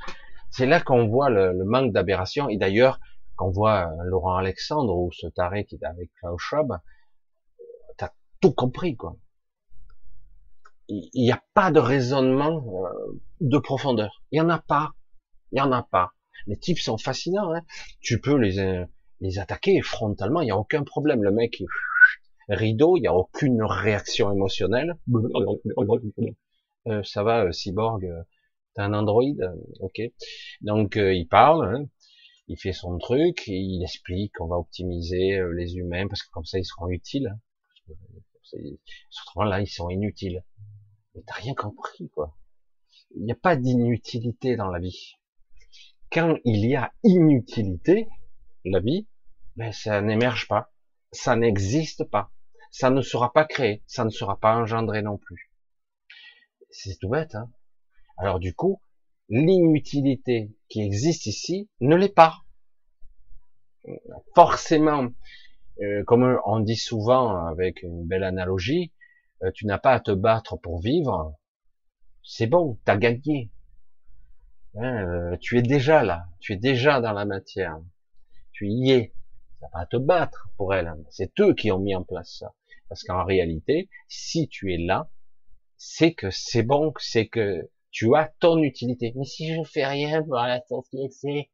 A: C'est là qu'on voit le, le manque d'aberration. Et d'ailleurs, quand voit euh, Laurent Alexandre ou ce taré qui est avec Klaus Schwab, t'as tout compris, quoi. Il n'y a pas de raisonnement euh, de profondeur. Il y en a pas. Il y en a pas. Les types sont fascinants. Hein. Tu peux les euh, les attaquer frontalement. Il n'y a aucun problème. Le mec, rideau, il n'y a aucune réaction émotionnelle. ça va, cyborg. T'as un androïde, ok. Donc il parle. Hein il fait son truc, il explique qu'on va optimiser euh, les humains parce que comme ça ils seront utiles. Surtout là, ils sont inutiles. Mais t'as rien compris, quoi. Il n'y a pas d'inutilité dans la vie. quand il y a inutilité, la vie, ben ça n'émerge pas, ça n'existe pas, ça ne sera pas créé, ça ne sera pas engendré non plus. C'est tout bête. Hein Alors du coup, l'inutilité qui existe ici ne l'est pas. Forcément, euh, comme on dit souvent avec une belle analogie, euh, tu n'as pas à te battre pour vivre, c'est bon, t'as gagné. Hein, euh, tu es déjà là, tu es déjà dans la matière, tu y es. Pas à te battre pour elle. Hein. C'est eux qui ont mis en place ça. Parce qu'en réalité, si tu es là, c'est que c'est bon, c'est que tu as ton utilité. Mais si je fais rien pour la société,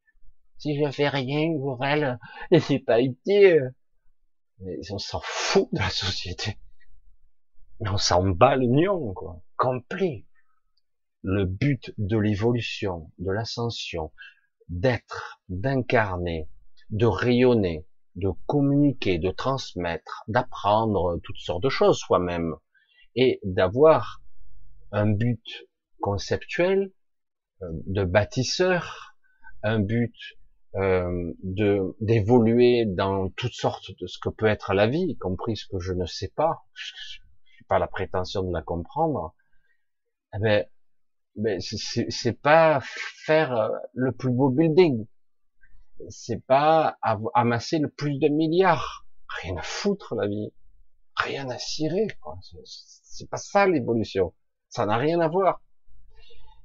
A: si je fais rien pour elle, c'est pas utile. Mais on s'en fout de la société. Mais on s'en bat le nion, quoi. Complet. Le but de l'évolution, de l'ascension, d'être, d'incarner, de rayonner, de communiquer, de transmettre, d'apprendre toutes sortes de choses soi-même, et d'avoir un but conceptuel, euh, de bâtisseur, un but euh, de d'évoluer dans toutes sortes de ce que peut être la vie, y compris ce que je ne sais pas, je n'ai pas la prétention de la comprendre, eh ben, ben c'est pas faire le plus beau building, c'est pas amasser le plus de milliards, rien à foutre la vie, rien à cirer, c'est pas ça l'évolution, ça n'a rien à voir.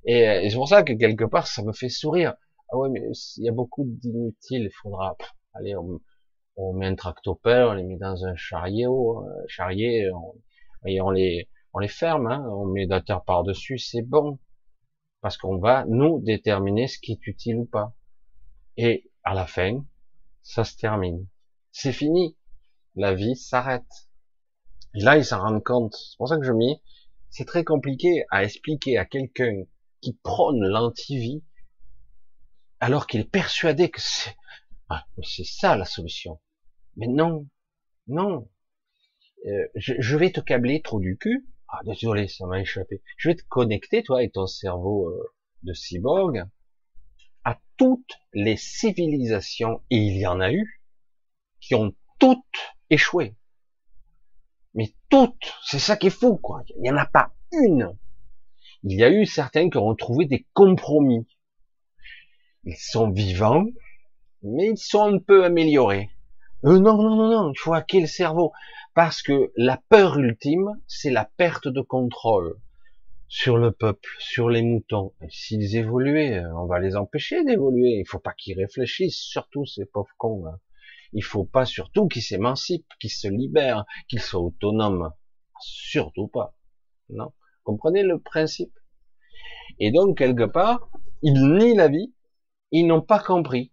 A: Et, euh, et c'est pour ça que quelque part, ça me fait sourire. Ah ouais, mais il y a beaucoup d'inutiles. Il faudra, allez, on, on, met un tractopelle, on les met dans un chariot, un charrier, on, et on les, on les ferme, hein, on met la terre par dessus, c'est bon, parce qu'on va nous déterminer ce qui est utile ou pas. Et à la fin, ça se termine. C'est fini. La vie s'arrête. Et là, ils s'en rendent compte. C'est pour ça que je mis, c'est très compliqué à expliquer à quelqu'un qui prône l'antivie, alors qu'il est persuadé que c'est ah, ça la solution. Mais non, non. Euh, je, je, vais te câbler trop du cul. Ah, désolé, ça m'a échappé. Je vais te connecter, toi, et ton cerveau euh, de cyborg, à toutes les civilisations, et il y en a eu, qui ont toutes échoué. Mais toutes, c'est ça qui est fou, quoi. Il n'y en a pas une il y a eu certains qui ont trouvé des compromis. Ils sont vivants, mais ils sont un peu améliorés. Euh, non, non, non, non, il faut hacker le cerveau. Parce que la peur ultime, c'est la perte de contrôle sur le peuple, sur les moutons. S'ils évoluaient, on va les empêcher d'évoluer. Il faut pas qu'ils réfléchissent, surtout ces pauvres cons. Là. Il faut pas surtout qu'ils s'émancipent, qu'ils se libèrent, qu'ils soient autonomes. Surtout pas. Non. Comprenez le principe? Et donc, quelque part, ils nient la vie, ils n'ont pas compris.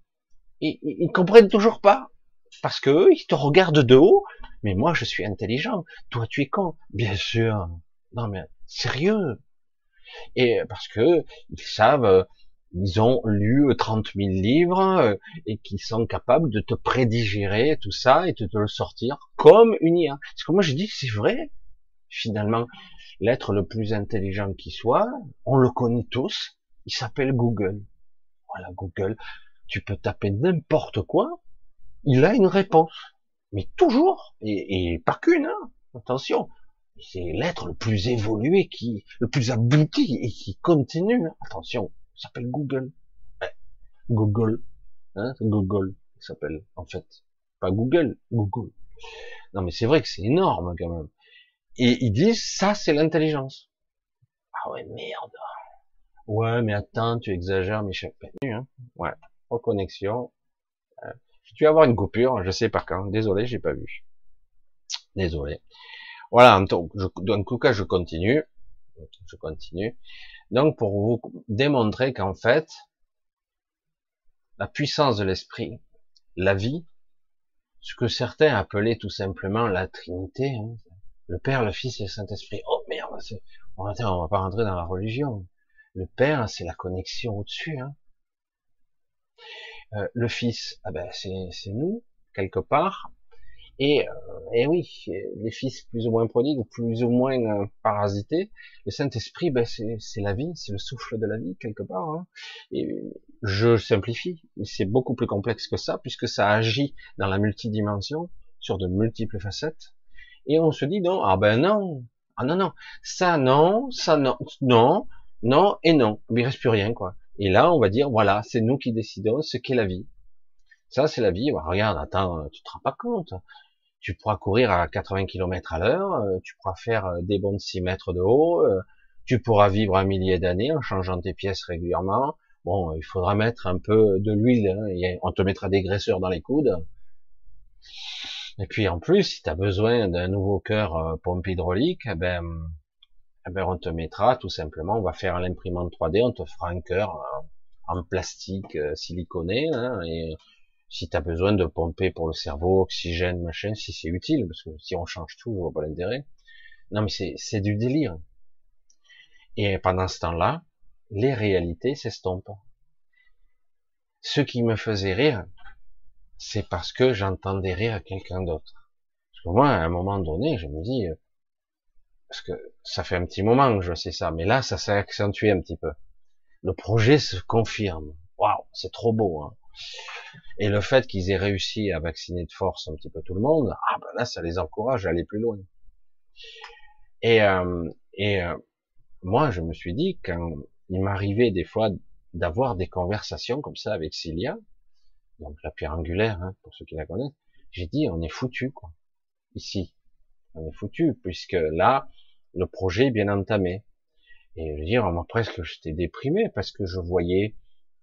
A: Ils, ils comprennent toujours pas. Parce que eux, ils te regardent de haut, mais moi, je suis intelligent. Toi, tu es con. Bien sûr. Non, mais sérieux. Et parce que ils savent, ils ont lu 30 000 livres et qu'ils sont capables de te prédigérer tout ça et de te le sortir comme une IA. Parce que moi, je dis c'est vrai. Finalement, l'être le plus intelligent qui soit, on le connaît tous, il s'appelle Google. Voilà, Google, tu peux taper n'importe quoi, il a une réponse. Mais toujours, et, et pas qu'une, hein, attention, c'est l'être le plus évolué, qui, le plus abouti et qui continue. Attention, il s'appelle Google. Google, hein, Google, il s'appelle en fait, pas Google, Google. Non mais c'est vrai que c'est énorme quand même. Et ils disent, ça, c'est l'intelligence. Ah ouais, merde. Ouais, mais attends, tu exagères, Michel. Hein ouais, reconnexion. Euh, tu vas avoir une coupure, je sais par quand. Désolé, j'ai pas vu. Désolé. Voilà, en tout cas, je continue. Je continue. Donc, pour vous démontrer qu'en fait, la puissance de l'esprit, la vie, ce que certains appelaient tout simplement la Trinité, hein, le Père, le Fils et le Saint-Esprit. Oh merde, on va, on va pas rentrer dans la religion. Le Père, c'est la connexion au-dessus. Hein. Euh, le Fils, ah ben, c'est nous, quelque part. Et, euh, et oui, les fils plus ou moins prodigues plus ou moins euh, parasités, le Saint-Esprit, ben c'est la vie, c'est le souffle de la vie quelque part. Hein. Et je simplifie, mais c'est beaucoup plus complexe que ça, puisque ça agit dans la multidimension, sur de multiples facettes. Et on se dit non, ah ben non, ah non non, ça non, ça non, non, non et non, il reste plus rien quoi. Et là, on va dire voilà, c'est nous qui décidons ce qu'est la vie. Ça, c'est la vie. regarde, attends, tu te rends pas compte tu pourras courir à 80 km à l'heure, euh, tu pourras faire euh, des bonds de 6 mètres de haut, euh, tu pourras vivre un millier d'années en changeant tes pièces régulièrement. Bon, il faudra mettre un peu de l'huile, hein, on te mettra des graisseurs dans les coudes. Et puis en plus, si tu as besoin d'un nouveau cœur pompe hydraulique, eh ben, eh ben, on te mettra tout simplement, on va faire l'imprimante 3D, on te fera un cœur en plastique siliconé, hein, si tu as besoin de pomper pour le cerveau, oxygène, machin, si c'est utile, parce que si on change tout, je vois pas l'intérêt. Non, mais c'est du délire. Et pendant ce temps-là, les réalités s'estompent. Ce qui me faisait rire, c'est parce que j'entendais rire quelqu'un d'autre. Parce que moi, à un moment donné, je me dis, euh, parce que ça fait un petit moment que je sais ça, mais là, ça s'est accentué un petit peu. Le projet se confirme. Waouh, c'est trop beau. Hein. Et le fait qu'ils aient réussi à vacciner de force un petit peu tout le monde, ah ben là, ça les encourage à aller plus loin. Et, euh, et euh, moi, je me suis dit, quand il m'arrivait des fois d'avoir des conversations comme ça avec Cilia, donc la pierre angulaire, hein, pour ceux qui la connaissent, j'ai dit, on est foutu, quoi. Ici, on est foutu, puisque là, le projet est bien entamé. Et je veux dire, moi presque j'étais déprimé parce que je voyais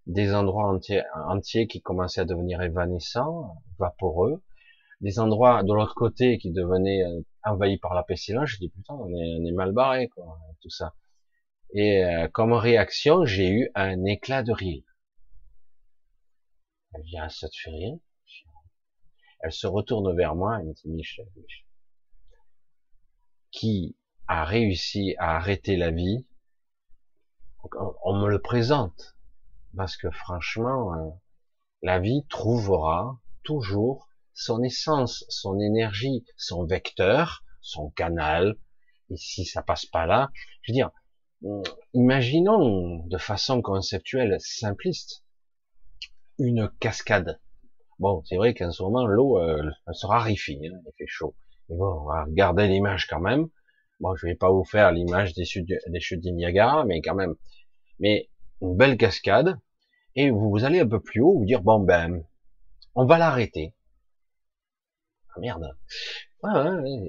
A: des endroits entiers, entiers qui commençaient à devenir évanescents, vaporeux, des endroits de l'autre côté qui devenaient euh, envahis par la pestilence. Je dis putain, on est, on est mal barré, quoi, tout ça. Et euh, comme réaction, j'ai eu un éclat de rire. Elle ah, ça te fait rien Elle se retourne vers moi et me dit Michel, Michel, qui a réussi à arrêter la vie? On me le présente parce que franchement, euh, la vie trouvera toujours son essence, son énergie, son vecteur, son canal. Et si ça passe pas là, je veux dire, euh, imaginons de façon conceptuelle simpliste une cascade. Bon, c'est vrai qu'en ce moment l'eau euh, se raréfie, hein, il fait chaud. Mais bon, on va regarder l'image quand même. Bon, je vais pas vous faire l'image des, des chutes du Niagara, mais quand même. Mais une belle cascade, et vous allez un peu plus haut, vous dire bon ben, on va l'arrêter. Ah merde.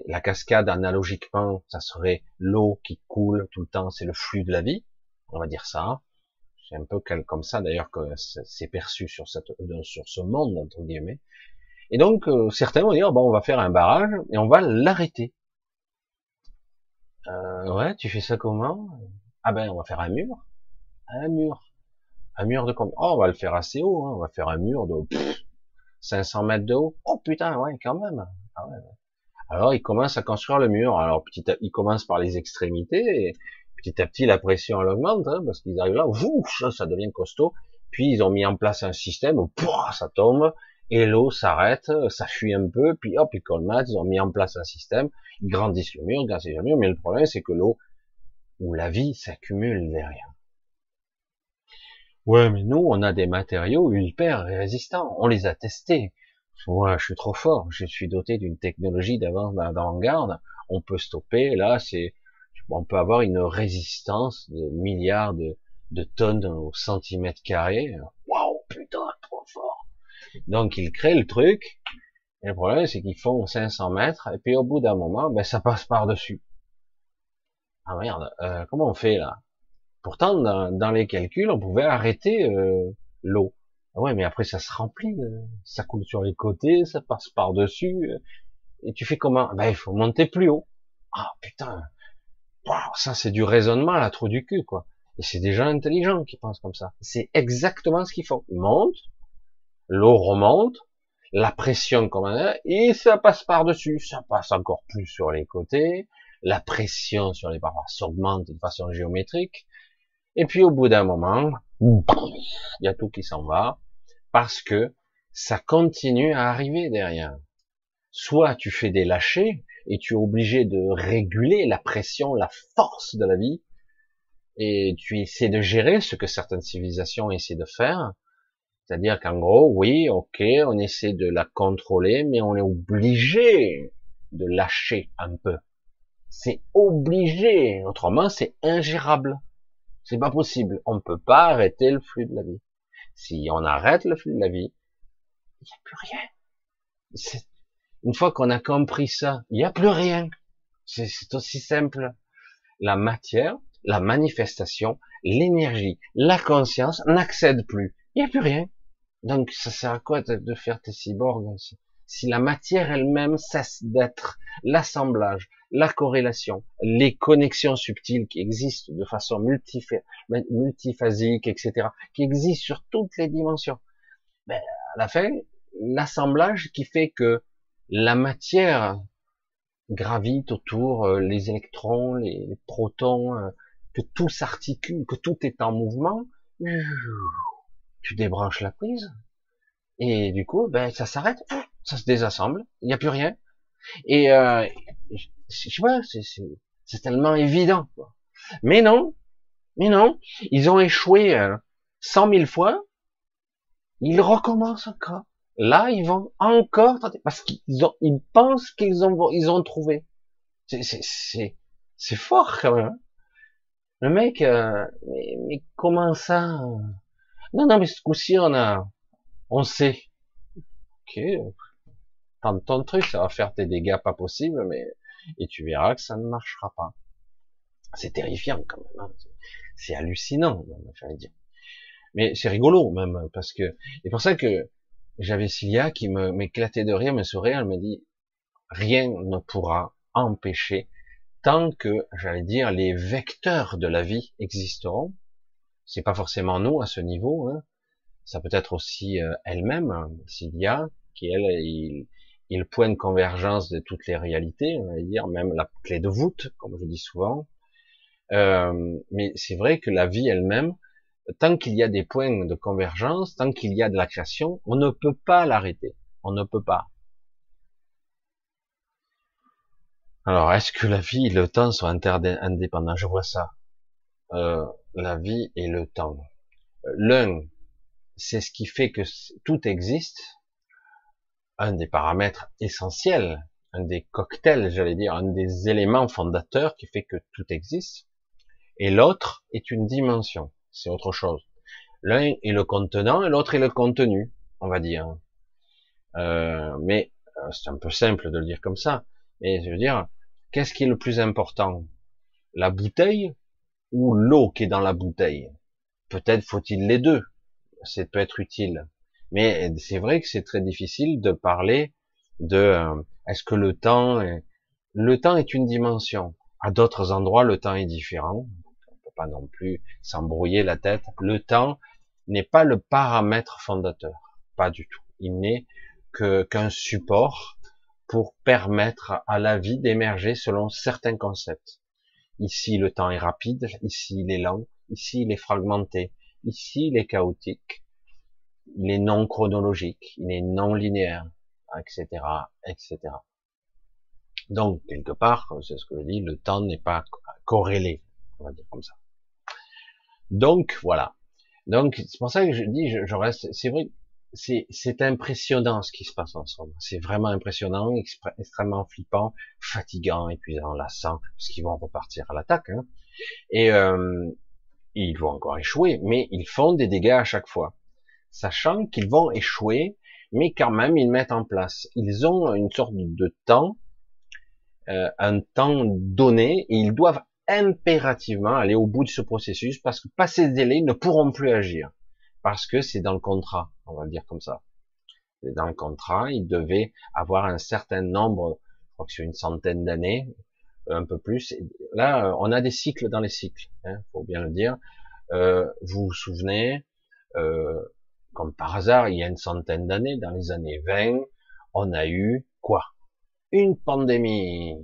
A: La cascade, analogiquement, ça serait l'eau qui coule tout le temps, c'est le flux de la vie, on va dire ça. C'est un peu comme ça d'ailleurs que c'est perçu sur, cette, sur ce monde entre guillemets. Et donc euh, certains vont dire bon, on va faire un barrage et on va l'arrêter. Euh, ouais, tu fais ça comment? Ah ben, on va faire un mur, un mur. Un mur de combien? Oh, on va le faire assez haut, hein. on va faire un mur de 500 mètres de haut. Oh putain, ouais, quand même. Ah. Alors, il commence à construire le mur. Alors, petit à, il commence par les extrémités, et petit à petit, la pression elle augmente, hein, parce qu'ils arrivent là, ouf, ça devient costaud. Puis, ils ont mis en place un système où ça tombe, et l'eau s'arrête, ça fuit un peu, puis hop, ils colmatent, ils ont mis en place un système, ils grandissent le mur, grandissent le mur, mais le problème, c'est que l'eau, ou la vie s'accumule derrière. Ouais, mais nous, on a des matériaux hyper résistants. On les a testés. Moi, je suis trop fort. Je suis doté d'une technologie d'avant-garde. On peut stopper. Là, c'est, on peut avoir une résistance de milliards de, tonnes au centimètre carré. Waouh, putain, trop fort. Donc, ils créent le truc. Et le problème, c'est qu'ils font 500 mètres. Et puis, au bout d'un moment, ben, ça passe par-dessus. Ah merde, euh, comment on fait là? Pourtant, dans, les calculs, on pouvait arrêter euh, l'eau. Ah ouais, mais après ça se remplit, euh, ça coule sur les côtés, ça passe par dessus. Euh, et tu fais comment? Ben il faut monter plus haut. Ah putain, ça c'est du raisonnement à la trou du cul quoi. Et c'est des gens intelligents qui pensent comme ça. C'est exactement ce qu'il faut. Ils montent, l'eau remonte, la pression comme et ça passe par dessus, ça passe encore plus sur les côtés. La pression sur les parois s'augmente de façon géométrique et puis au bout d'un moment, il y a tout qui s'en va, parce que ça continue à arriver derrière. soit tu fais des lâchers et tu es obligé de réguler la pression, la force de la vie, et tu essaies de gérer ce que certaines civilisations essaient de faire, c'est-à-dire qu'en gros, oui, ok, on essaie de la contrôler, mais on est obligé de lâcher un peu. C'est obligé, autrement c'est ingérable. C'est pas possible. On ne peut pas arrêter le flux de la vie. Si on arrête le flux de la vie, il n'y a plus rien. Une fois qu'on a compris ça, il n'y a plus rien. C'est aussi simple. La matière, la manifestation, l'énergie, la conscience n'accèdent plus. Il n'y a plus rien. Donc ça sert à quoi de faire tes cyborgs? Si la matière elle-même cesse d'être l'assemblage, la corrélation, les connexions subtiles qui existent de façon multiphasique, etc., qui existent sur toutes les dimensions. Ben, à la fin, l'assemblage qui fait que la matière gravite autour, euh, les électrons, les, protons, euh, que tout s'articule, que tout est en mouvement, tu débranches la prise, et du coup, ben, ça s'arrête, ça se désassemble, il n'y a plus rien. Et euh, je sais pas, c'est tellement évident. Quoi. Mais non, mais non, ils ont échoué euh, cent mille fois, ils recommencent encore. Là, ils vont encore parce qu'ils pensent qu'ils ont, ils ont trouvé. C'est, fort quand même. Hein. Le mec, euh, mais, comment ça Non, non, mais ce coup-ci, on a, on sait. Ok, tente ton truc, ça va faire des dégâts pas possibles, mais et tu verras que ça ne marchera pas. C'est terrifiant quand même. Hein. C'est hallucinant, j'allais dire. Mais c'est rigolo même parce que c'est pour ça que j'avais Cilia qui me m'éclatait de rire, me sourire, elle me dit rien ne pourra empêcher tant que j'allais dire les vecteurs de la vie existeront. C'est pas forcément nous à ce niveau, hein. ça peut être aussi euh, elle-même, Cilia, qui elle, il, est le point de convergence de toutes les réalités, on va dire, même la clé de voûte, comme je dis souvent. Euh, mais c'est vrai que la vie elle-même, tant qu'il y a des points de convergence, tant qu'il y a de la création, on ne peut pas l'arrêter. On ne peut pas. Alors, est-ce que la vie et le temps sont indépendants? Je vois ça. Euh, la vie et le temps. L'un, c'est ce qui fait que tout existe, un des paramètres essentiels, un des cocktails, j'allais dire, un des éléments fondateurs qui fait que tout existe. Et l'autre est une dimension, c'est autre chose. L'un est le contenant et l'autre est le contenu, on va dire. Euh, mais euh, c'est un peu simple de le dire comme ça. Mais je veux dire, qu'est-ce qui est le plus important? La bouteille ou l'eau qui est dans la bouteille? Peut-être faut-il les deux. C'est peut être utile. Mais c'est vrai que c'est très difficile de parler de euh, est-ce que le temps est... le temps est une dimension. À d'autres endroits, le temps est différent. On peut pas non plus s'embrouiller la tête. Le temps n'est pas le paramètre fondateur, pas du tout. Il n'est que qu'un support pour permettre à la vie d'émerger selon certains concepts. Ici, le temps est rapide, ici, il est lent, ici, il est fragmenté, ici, il est chaotique, il est non chronologique, il est non linéaire, etc., etc. Donc, quelque part, c'est ce que je dis, le temps n'est pas corrélé, on va dire comme ça. Donc, voilà. Donc, c'est pour ça que je dis, je, reste, c'est vrai, c'est, c'est impressionnant ce qui se passe ensemble. C'est vraiment impressionnant, extrêmement flippant, fatigant, épuisant, lassant, parce qu'ils vont repartir à l'attaque. Hein. Et euh, ils vont encore échouer, mais ils font des dégâts à chaque fois sachant qu'ils vont échouer, mais quand même ils mettent en place. Ils ont une sorte de temps, euh, un temps donné, et ils doivent impérativement aller au bout de ce processus parce que passé ce délai, ils ne pourront plus agir parce que c'est dans le contrat, on va le dire comme ça. C'est dans le contrat, ils devaient avoir un certain nombre, je crois que c'est une centaine d'années, un peu plus. Là, on a des cycles dans les cycles, hein, faut bien le dire. Euh, vous vous souvenez, euh, comme par hasard, il y a une centaine d'années, dans les années 20, on a eu quoi? Une pandémie.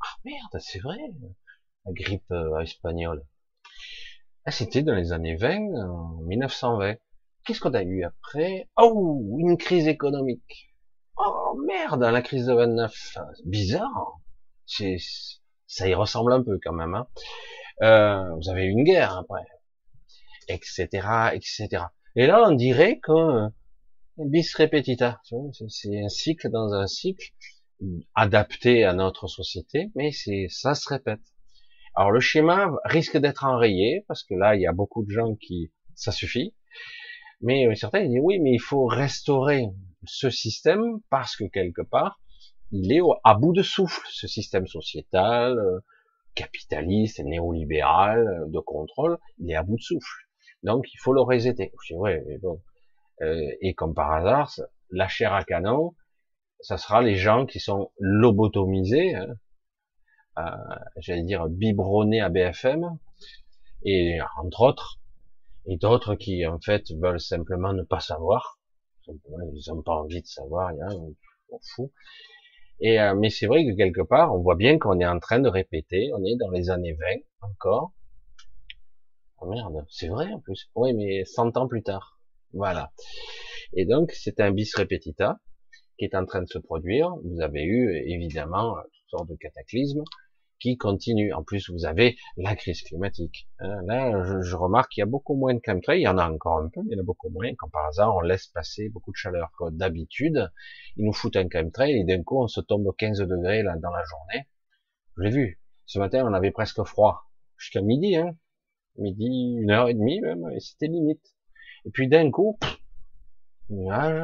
A: Ah merde, c'est vrai, la grippe euh, espagnole. Ah, c'était dans les années 20, en 1920. Qu'est-ce qu'on a eu après? Oh, une crise économique. Oh merde, la crise de 29, bizarre. C'est, ça y ressemble un peu quand même. Hein. Euh, vous avez eu une guerre après, etc., etc. Et là, on dirait que bis repetita, c'est un cycle dans un cycle adapté à notre société, mais c'est ça se répète. Alors le schéma risque d'être enrayé parce que là, il y a beaucoup de gens qui ça suffit, mais euh, certains disent oui, mais il faut restaurer ce système parce que quelque part, il est à bout de souffle, ce système sociétal, euh, capitaliste, néolibéral, euh, de contrôle, il est à bout de souffle. Donc il faut le resetter. C'est vrai, mais bon. Euh, et comme par hasard, la chair à canon, ça sera les gens qui sont lobotomisés, hein, euh, j'allais dire biberonnés à BFM, et entre autres, et d'autres qui en fait veulent simplement ne pas savoir, ils n'ont pas envie de savoir, on s'en fout. Et euh, mais c'est vrai que quelque part, on voit bien qu'on est en train de répéter, on est dans les années 20 encore. Oh merde, c'est vrai en plus. Oui, mais 100 ans plus tard. Voilà. Et donc, c'est un bis repetita qui est en train de se produire. Vous avez eu, évidemment, toutes sortes de cataclysmes qui continue. En plus, vous avez la crise climatique. Hein, là, je, je remarque qu'il y a beaucoup moins de chemtrails. Il y en a encore un peu, mais il y en a beaucoup moins. Quand par hasard, on laisse passer beaucoup de chaleur. D'habitude, ils nous foutent un chemtrail et d'un coup, on se tombe aux 15 degrés là, dans la journée. Je l'ai vu. Ce matin, on avait presque froid. Jusqu'à midi, hein. Midi, une heure et demie même, et c'était limite. Et puis d'un coup, nuage,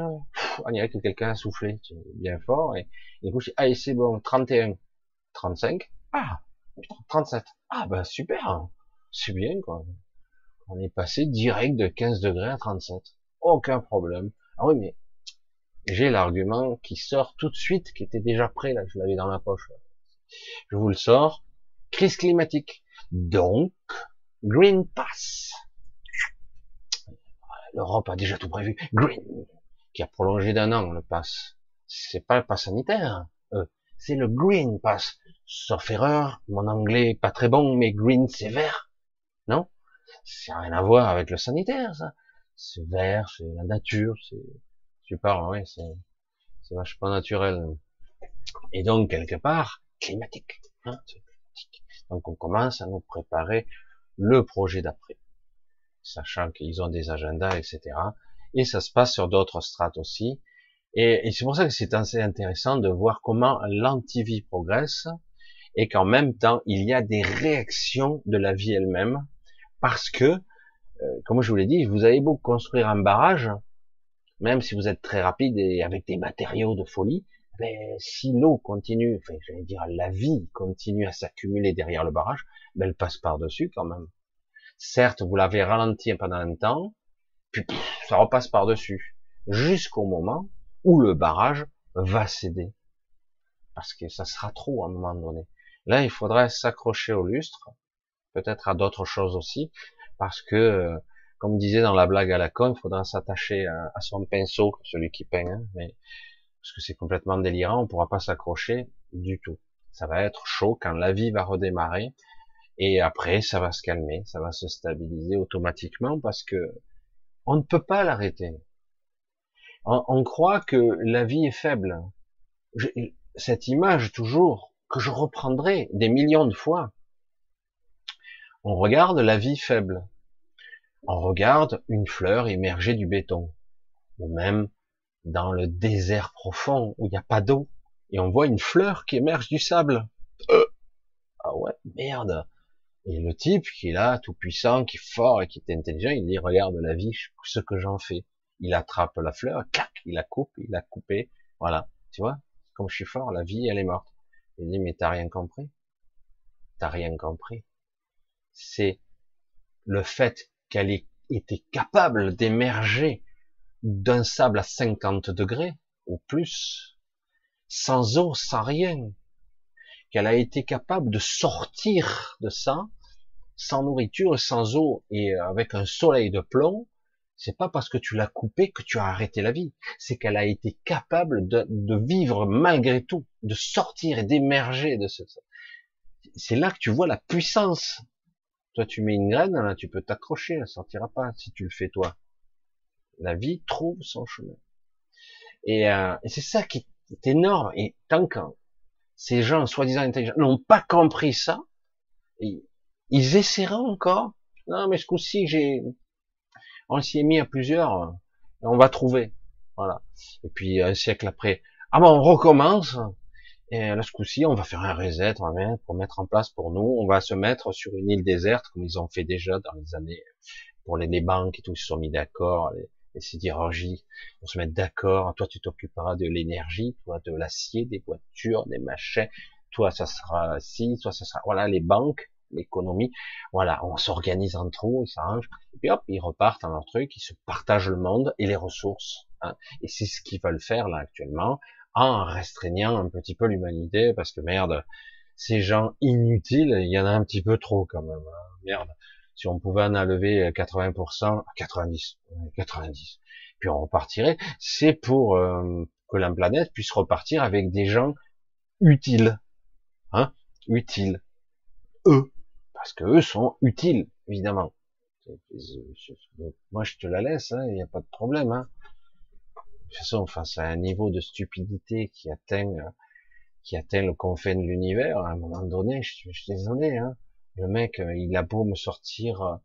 A: on dirait que quelqu'un a soufflé bien fort, et, et du coup, ah, c'est bon, 31, 35, ah, 37. Ah, ben super. C'est bien, quoi. On est passé direct de 15 degrés à 37. Aucun problème. Ah oui, mais j'ai l'argument qui sort tout de suite, qui était déjà prêt, là, je l'avais dans la poche. Je vous le sors. Crise climatique. Donc, Green Pass. L'Europe a déjà tout prévu. Green, qui a prolongé d'un an le pass. C'est pas le pass sanitaire. Euh, c'est le Green Pass. Sauf erreur, mon anglais pas très bon, mais green c'est vert. Non? Ça n'a rien à voir avec le sanitaire, ça. C'est vert, c'est la nature, c'est super, ouais, c'est c'est vachement naturel. Et donc quelque part climatique, hein, climatique. Donc on commence à nous préparer le projet d'après, sachant qu'ils ont des agendas, etc. Et ça se passe sur d'autres strates aussi. Et, c'est pour ça que c'est assez intéressant de voir comment l'antivie progresse et qu'en même temps, il y a des réactions de la vie elle-même parce que, euh, comme je vous l'ai dit, vous avez beau construire un barrage, même si vous êtes très rapide et avec des matériaux de folie, ben, si l'eau continue, enfin, j'allais dire, la vie continue à s'accumuler derrière le barrage, ben, elle passe par-dessus quand même. Certes, vous l'avez ralenti pendant un temps, puis ça repasse par-dessus, jusqu'au moment où le barrage va céder. Parce que ça sera trop à un moment donné. Là, il faudrait s'accrocher au lustre, peut-être à d'autres choses aussi, parce que, comme disait dans la blague à la con, il faudra s'attacher à, son pinceau, celui qui peint, hein, mais parce que c'est complètement délirant, on pourra pas s'accrocher du tout. Ça va être chaud quand la vie va redémarrer, et après, ça va se calmer, ça va se stabiliser automatiquement, parce que on ne peut pas l'arrêter on, croit que la vie est faible. cette image toujours que je reprendrai des millions de fois. On regarde la vie faible. On regarde une fleur émerger du béton. Ou même dans le désert profond où il n'y a pas d'eau. Et on voit une fleur qui émerge du sable. Euh. ah ouais, merde. Et le type qui est là, tout puissant, qui est fort et qui est intelligent, il dit, regarde la vie, ce que j'en fais il attrape la fleur, clac, il la coupe, il l'a coupée, voilà, tu vois, comme je suis fort, la vie, elle est morte. Il dit, mais t'as rien compris T'as rien compris. C'est le fait qu'elle ait été capable d'émerger d'un sable à 50 degrés, ou plus, sans eau, sans rien, qu'elle a été capable de sortir de ça, sans nourriture, sans eau, et avec un soleil de plomb, c'est pas parce que tu l'as coupée que tu as arrêté la vie. C'est qu'elle a été capable de, vivre malgré tout, de sortir et d'émerger de ce. C'est là que tu vois la puissance. Toi, tu mets une graine, là, tu peux t'accrocher, elle sortira pas si tu le fais toi. La vie trouve son chemin. Et, euh, et c'est ça qui est énorme. Et tant que ces gens soi-disant intelligents n'ont pas compris ça, ils, essaieront encore. Non, mais ce coup-ci, j'ai, on s'y est mis à plusieurs, on va trouver. Voilà. Et puis un siècle après, ah bon, on recommence. Et là, ce coup-ci, on va faire un reset, on va pour mettre en place pour nous, on va se mettre sur une île déserte, comme ils ont fait déjà dans les années, pour les, les banques et tout, ils se sont mis d'accord, les sidérurgies, on se met d'accord, toi tu t'occuperas de l'énergie, toi de l'acier, des voitures, des machins, toi ça sera ci, toi ça sera, voilà, les banques, l'économie, voilà, on s'organise en trous, ils s'arrangent, et puis hop, ils repartent dans leur truc, ils se partagent le monde et les ressources, hein. et c'est ce qu'ils veulent faire là actuellement, en restreignant un petit peu l'humanité, parce que merde, ces gens inutiles, il y en a un petit peu trop quand même. Hein. Merde. Si on pouvait en enlever 80%, 90, 90%, puis on repartirait, c'est pour euh, que la planète puisse repartir avec des gens utiles. Hein Utiles. Eux. Parce que eux sont utiles, évidemment. Moi, je te la laisse, il hein, n'y a pas de problème. Hein de toute façon, face à un niveau de stupidité qui atteint, qui atteint le confin de l'univers, à un moment donné, je, suis désolé, hein, le mec, euh, il a beau me sortir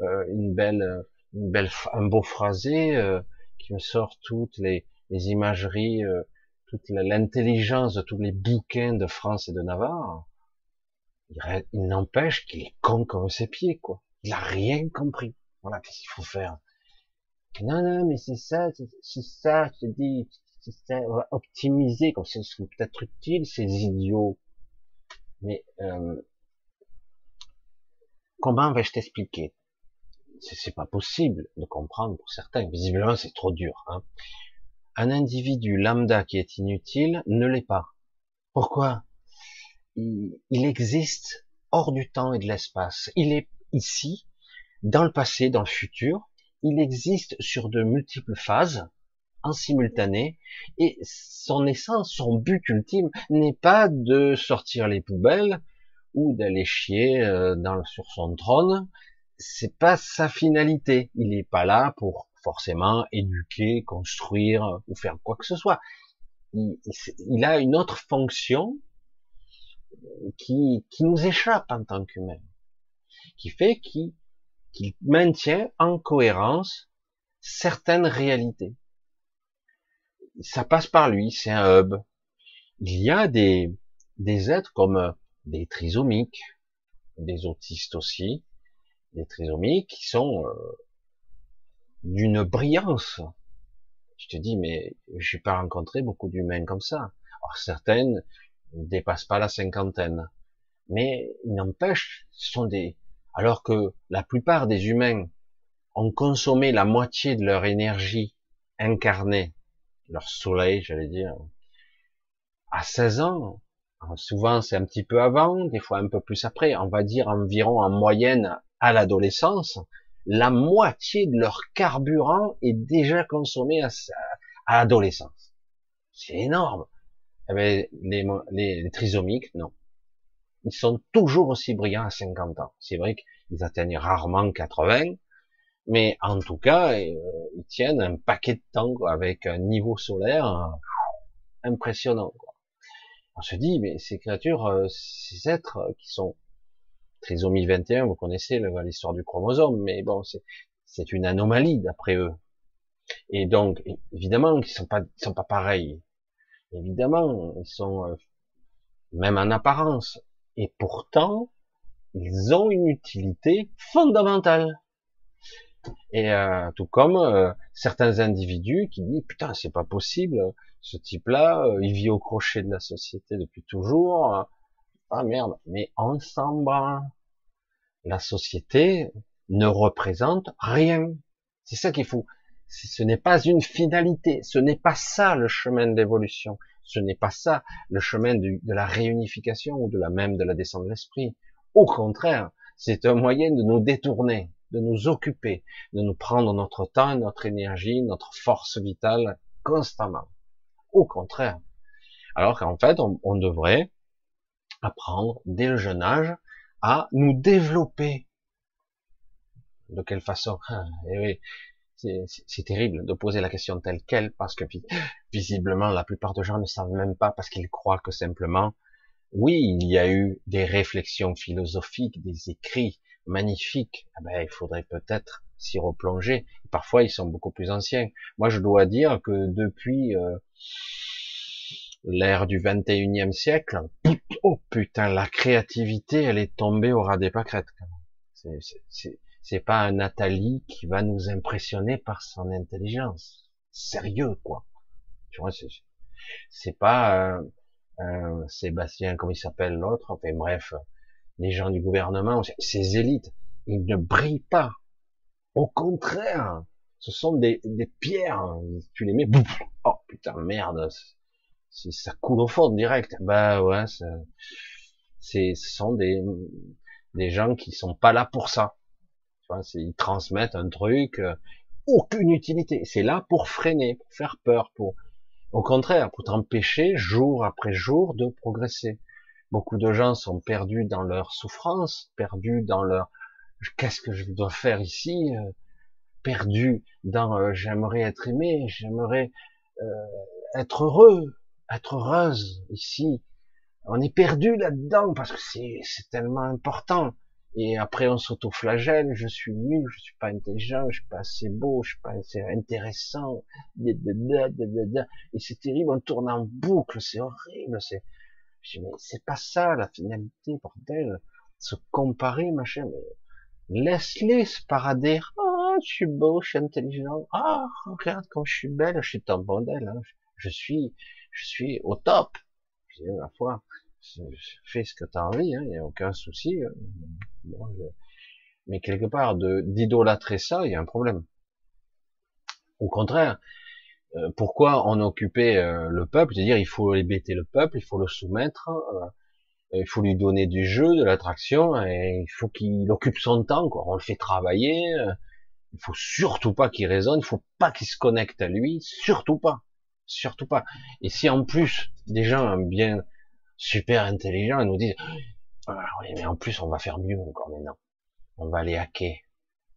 A: euh, une belle, une belle, un beau phrasé euh, qui me sort toutes les, les imageries, toute l'intelligence de tous les bouquins de France et de Navarre. Il, il n'empêche qu'il est con comme ses pieds, quoi. Il a rien compris. Voilà, qu'est-ce qu'il faut faire? Non, non, mais c'est ça, c'est ça, je te dis, c'est ça, on va optimiser, comme c'est peut-être utile, ces idiots. Mais euh, comment vais-je t'expliquer? C'est pas possible de comprendre pour certains. Visiblement, c'est trop dur. Hein. Un individu lambda qui est inutile ne l'est pas. Pourquoi? Il, il existe hors du temps et de l'espace. Il est ici, dans le passé, dans le futur, il existe sur de multiples phases, en simultané, et son essence, son but ultime n'est pas de sortir les poubelles ou d'aller chier euh, dans, sur son trône. C'est pas sa finalité. Il n'est pas là pour forcément éduquer, construire ou faire quoi que ce soit. Il, il a une autre fonction qui, qui nous échappe en tant qu'humain, qui fait qu'il qui maintient en cohérence certaines réalités. Ça passe par lui, c'est un hub. Il y a des, des êtres comme des trisomiques, des autistes aussi, des trisomiques qui sont euh, d'une brillance. Je te dis, mais j'ai pas rencontré beaucoup d'humains comme ça. Alors certaines ne dépassent pas la cinquantaine, mais n'empêche, ce sont des, alors que la plupart des humains ont consommé la moitié de leur énergie incarnée, leur soleil, j'allais dire, à 16 ans. Souvent, c'est un petit peu avant, des fois un peu plus après. On va dire environ en moyenne à l'adolescence, la moitié de leur carburant est déjà consommé à, à l'adolescence. C'est énorme. Eh ben, les, trisomiques, non ils sont toujours aussi brillants à 50 ans. C'est vrai qu'ils atteignent rarement 80, mais en tout cas, euh, ils tiennent un paquet de temps avec un niveau solaire euh, impressionnant. On se dit, mais ces créatures, euh, ces êtres qui sont trisomie 21, vous connaissez l'histoire du chromosome, mais bon, c'est une anomalie d'après eux. Et donc, évidemment, ils sont pas, ils sont pas pareils. Évidemment, ils sont même en apparence et pourtant, ils ont une utilité fondamentale. Et euh, tout comme euh, certains individus qui disent putain c'est pas possible, ce type-là, euh, il vit au crochet de la société depuis toujours. ah merde, mais ensemble, la société ne représente rien. C'est ça qu'il faut. Ce n'est pas une finalité, ce n'est pas ça le chemin d'évolution. Ce n'est pas ça le chemin de la réunification ou de la même de la descente de l'esprit. Au contraire, c'est un moyen de nous détourner, de nous occuper, de nous prendre notre temps, notre énergie, notre force vitale constamment. Au contraire. Alors qu'en fait, on, devrait apprendre dès le jeune âge à nous développer. De quelle façon? Ah, eh C'est terrible de poser la question telle quelle parce que visiblement la plupart des gens ne savent même pas parce qu'ils croient que simplement, oui, il y a eu des réflexions philosophiques, des écrits magnifiques. Eh ben, il faudrait peut-être s'y replonger. Parfois, ils sont beaucoup plus anciens. Moi, je dois dire que depuis euh, l'ère du 21e siècle, oh putain, la créativité, elle est tombée au ras des pâquerettes. C'est pas un Nathalie qui va nous impressionner par son intelligence. Sérieux, quoi. Tu vois, c'est pas euh, euh, Sébastien, comme il s'appelle l'autre, enfin bref, les gens du gouvernement, ces élites, ils ne brillent pas. Au contraire, ce sont des, pierres. Tu les mets, oh putain merde, ça coule au fond direct. Bah ouais, ce sont des, gens qui sont pas là pour ça. Ils transmettent un truc, euh, aucune utilité. C'est là pour freiner, pour faire peur, pour, au contraire, pour t'empêcher jour après jour de progresser. Beaucoup de gens sont perdus dans leur souffrance, perdus dans leur qu'est-ce que je dois faire ici, euh, perdus dans euh, j'aimerais être aimé, j'aimerais être heureux, être heureuse ici. On est perdu là-dedans parce que c'est tellement important. Et après, on s'auto-flagelle, je suis nul, je suis pas intelligent, je suis pas assez beau, je suis pas assez intéressant. Et c'est terrible, on tourne en boucle, c'est horrible, c'est, mais c'est pas ça la finalité, bordel. Se comparer, machin, mais laisse-les se parader. Ah, je suis beau, je suis intelligent. Ah, regarde comme je suis belle, je suis un bordel, hein. je suis, je suis au top. Je dis, la foi, fais ce que tu as envie, il hein, n'y a aucun souci. Hein. Mais quelque part, d'idolâtrer ça, il y a un problème. Au contraire, euh, pourquoi on occupait euh, le peuple, c'est-à-dire il faut hébéter le peuple, il faut le soumettre, euh, il faut lui donner du jeu, de l'attraction, et il faut qu'il occupe son temps, quoi. on le fait travailler, il faut surtout pas qu'il raisonne, il faut pas qu'il se connecte à lui, surtout pas surtout pas. Et si en plus des gens bien super intelligents nous disent ah, oui, mais en plus on va faire mieux encore maintenant, on va les hacker,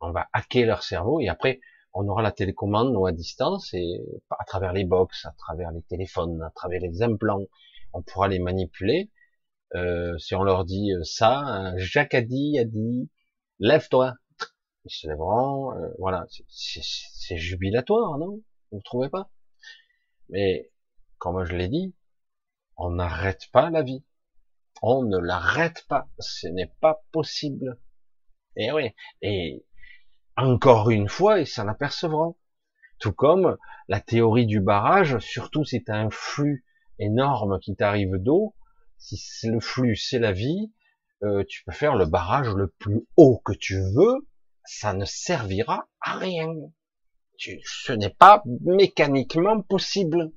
A: on va hacker leur cerveau et après on aura la télécommande ou à distance et à travers les box, à travers les téléphones, à travers les implants, on pourra les manipuler. Euh, si on leur dit euh, ça, Jacques a dit, a dit, lève-toi, ils se lèveront. Euh, voilà, c'est jubilatoire, non? Vous ne trouvez pas? Mais, comme je l'ai dit, on n'arrête pas la vie. On ne l'arrête pas. Ce n'est pas possible. Et oui. Et encore une fois, ils s'en apercevront. Tout comme la théorie du barrage, surtout si tu un flux énorme qui t'arrive d'eau, si le flux c'est la vie, euh, tu peux faire le barrage le plus haut que tu veux, ça ne servira à rien. Ce n'est pas mécaniquement possible.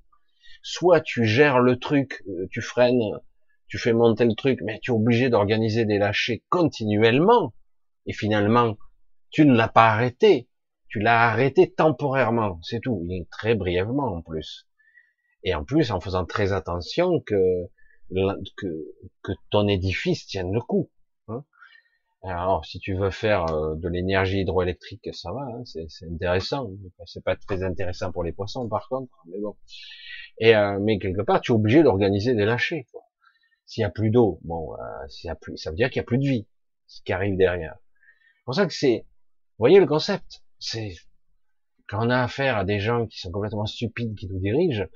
A: Soit tu gères le truc, euh, tu freines, tu fais monter le truc, mais tu es obligé d'organiser des lâchers continuellement, et finalement, tu ne l'as pas arrêté. Tu l'as arrêté temporairement, c'est tout, et très brièvement en plus. Et en plus, en faisant très attention que, que, que ton édifice tienne le coup. Alors, si tu veux faire euh, de l'énergie hydroélectrique, ça va, hein, c'est intéressant. C'est pas très intéressant pour les poissons, par contre, mais bon. Et euh, mais quelque part, tu es obligé d'organiser des lâchers. S'il y a plus d'eau, bon, euh, s'il y a plus, ça veut dire qu'il y a plus de vie, ce qui arrive derrière. C'est pour ça que c'est, voyez le concept, c'est quand on a affaire à des gens qui sont complètement stupides qui nous dirigent,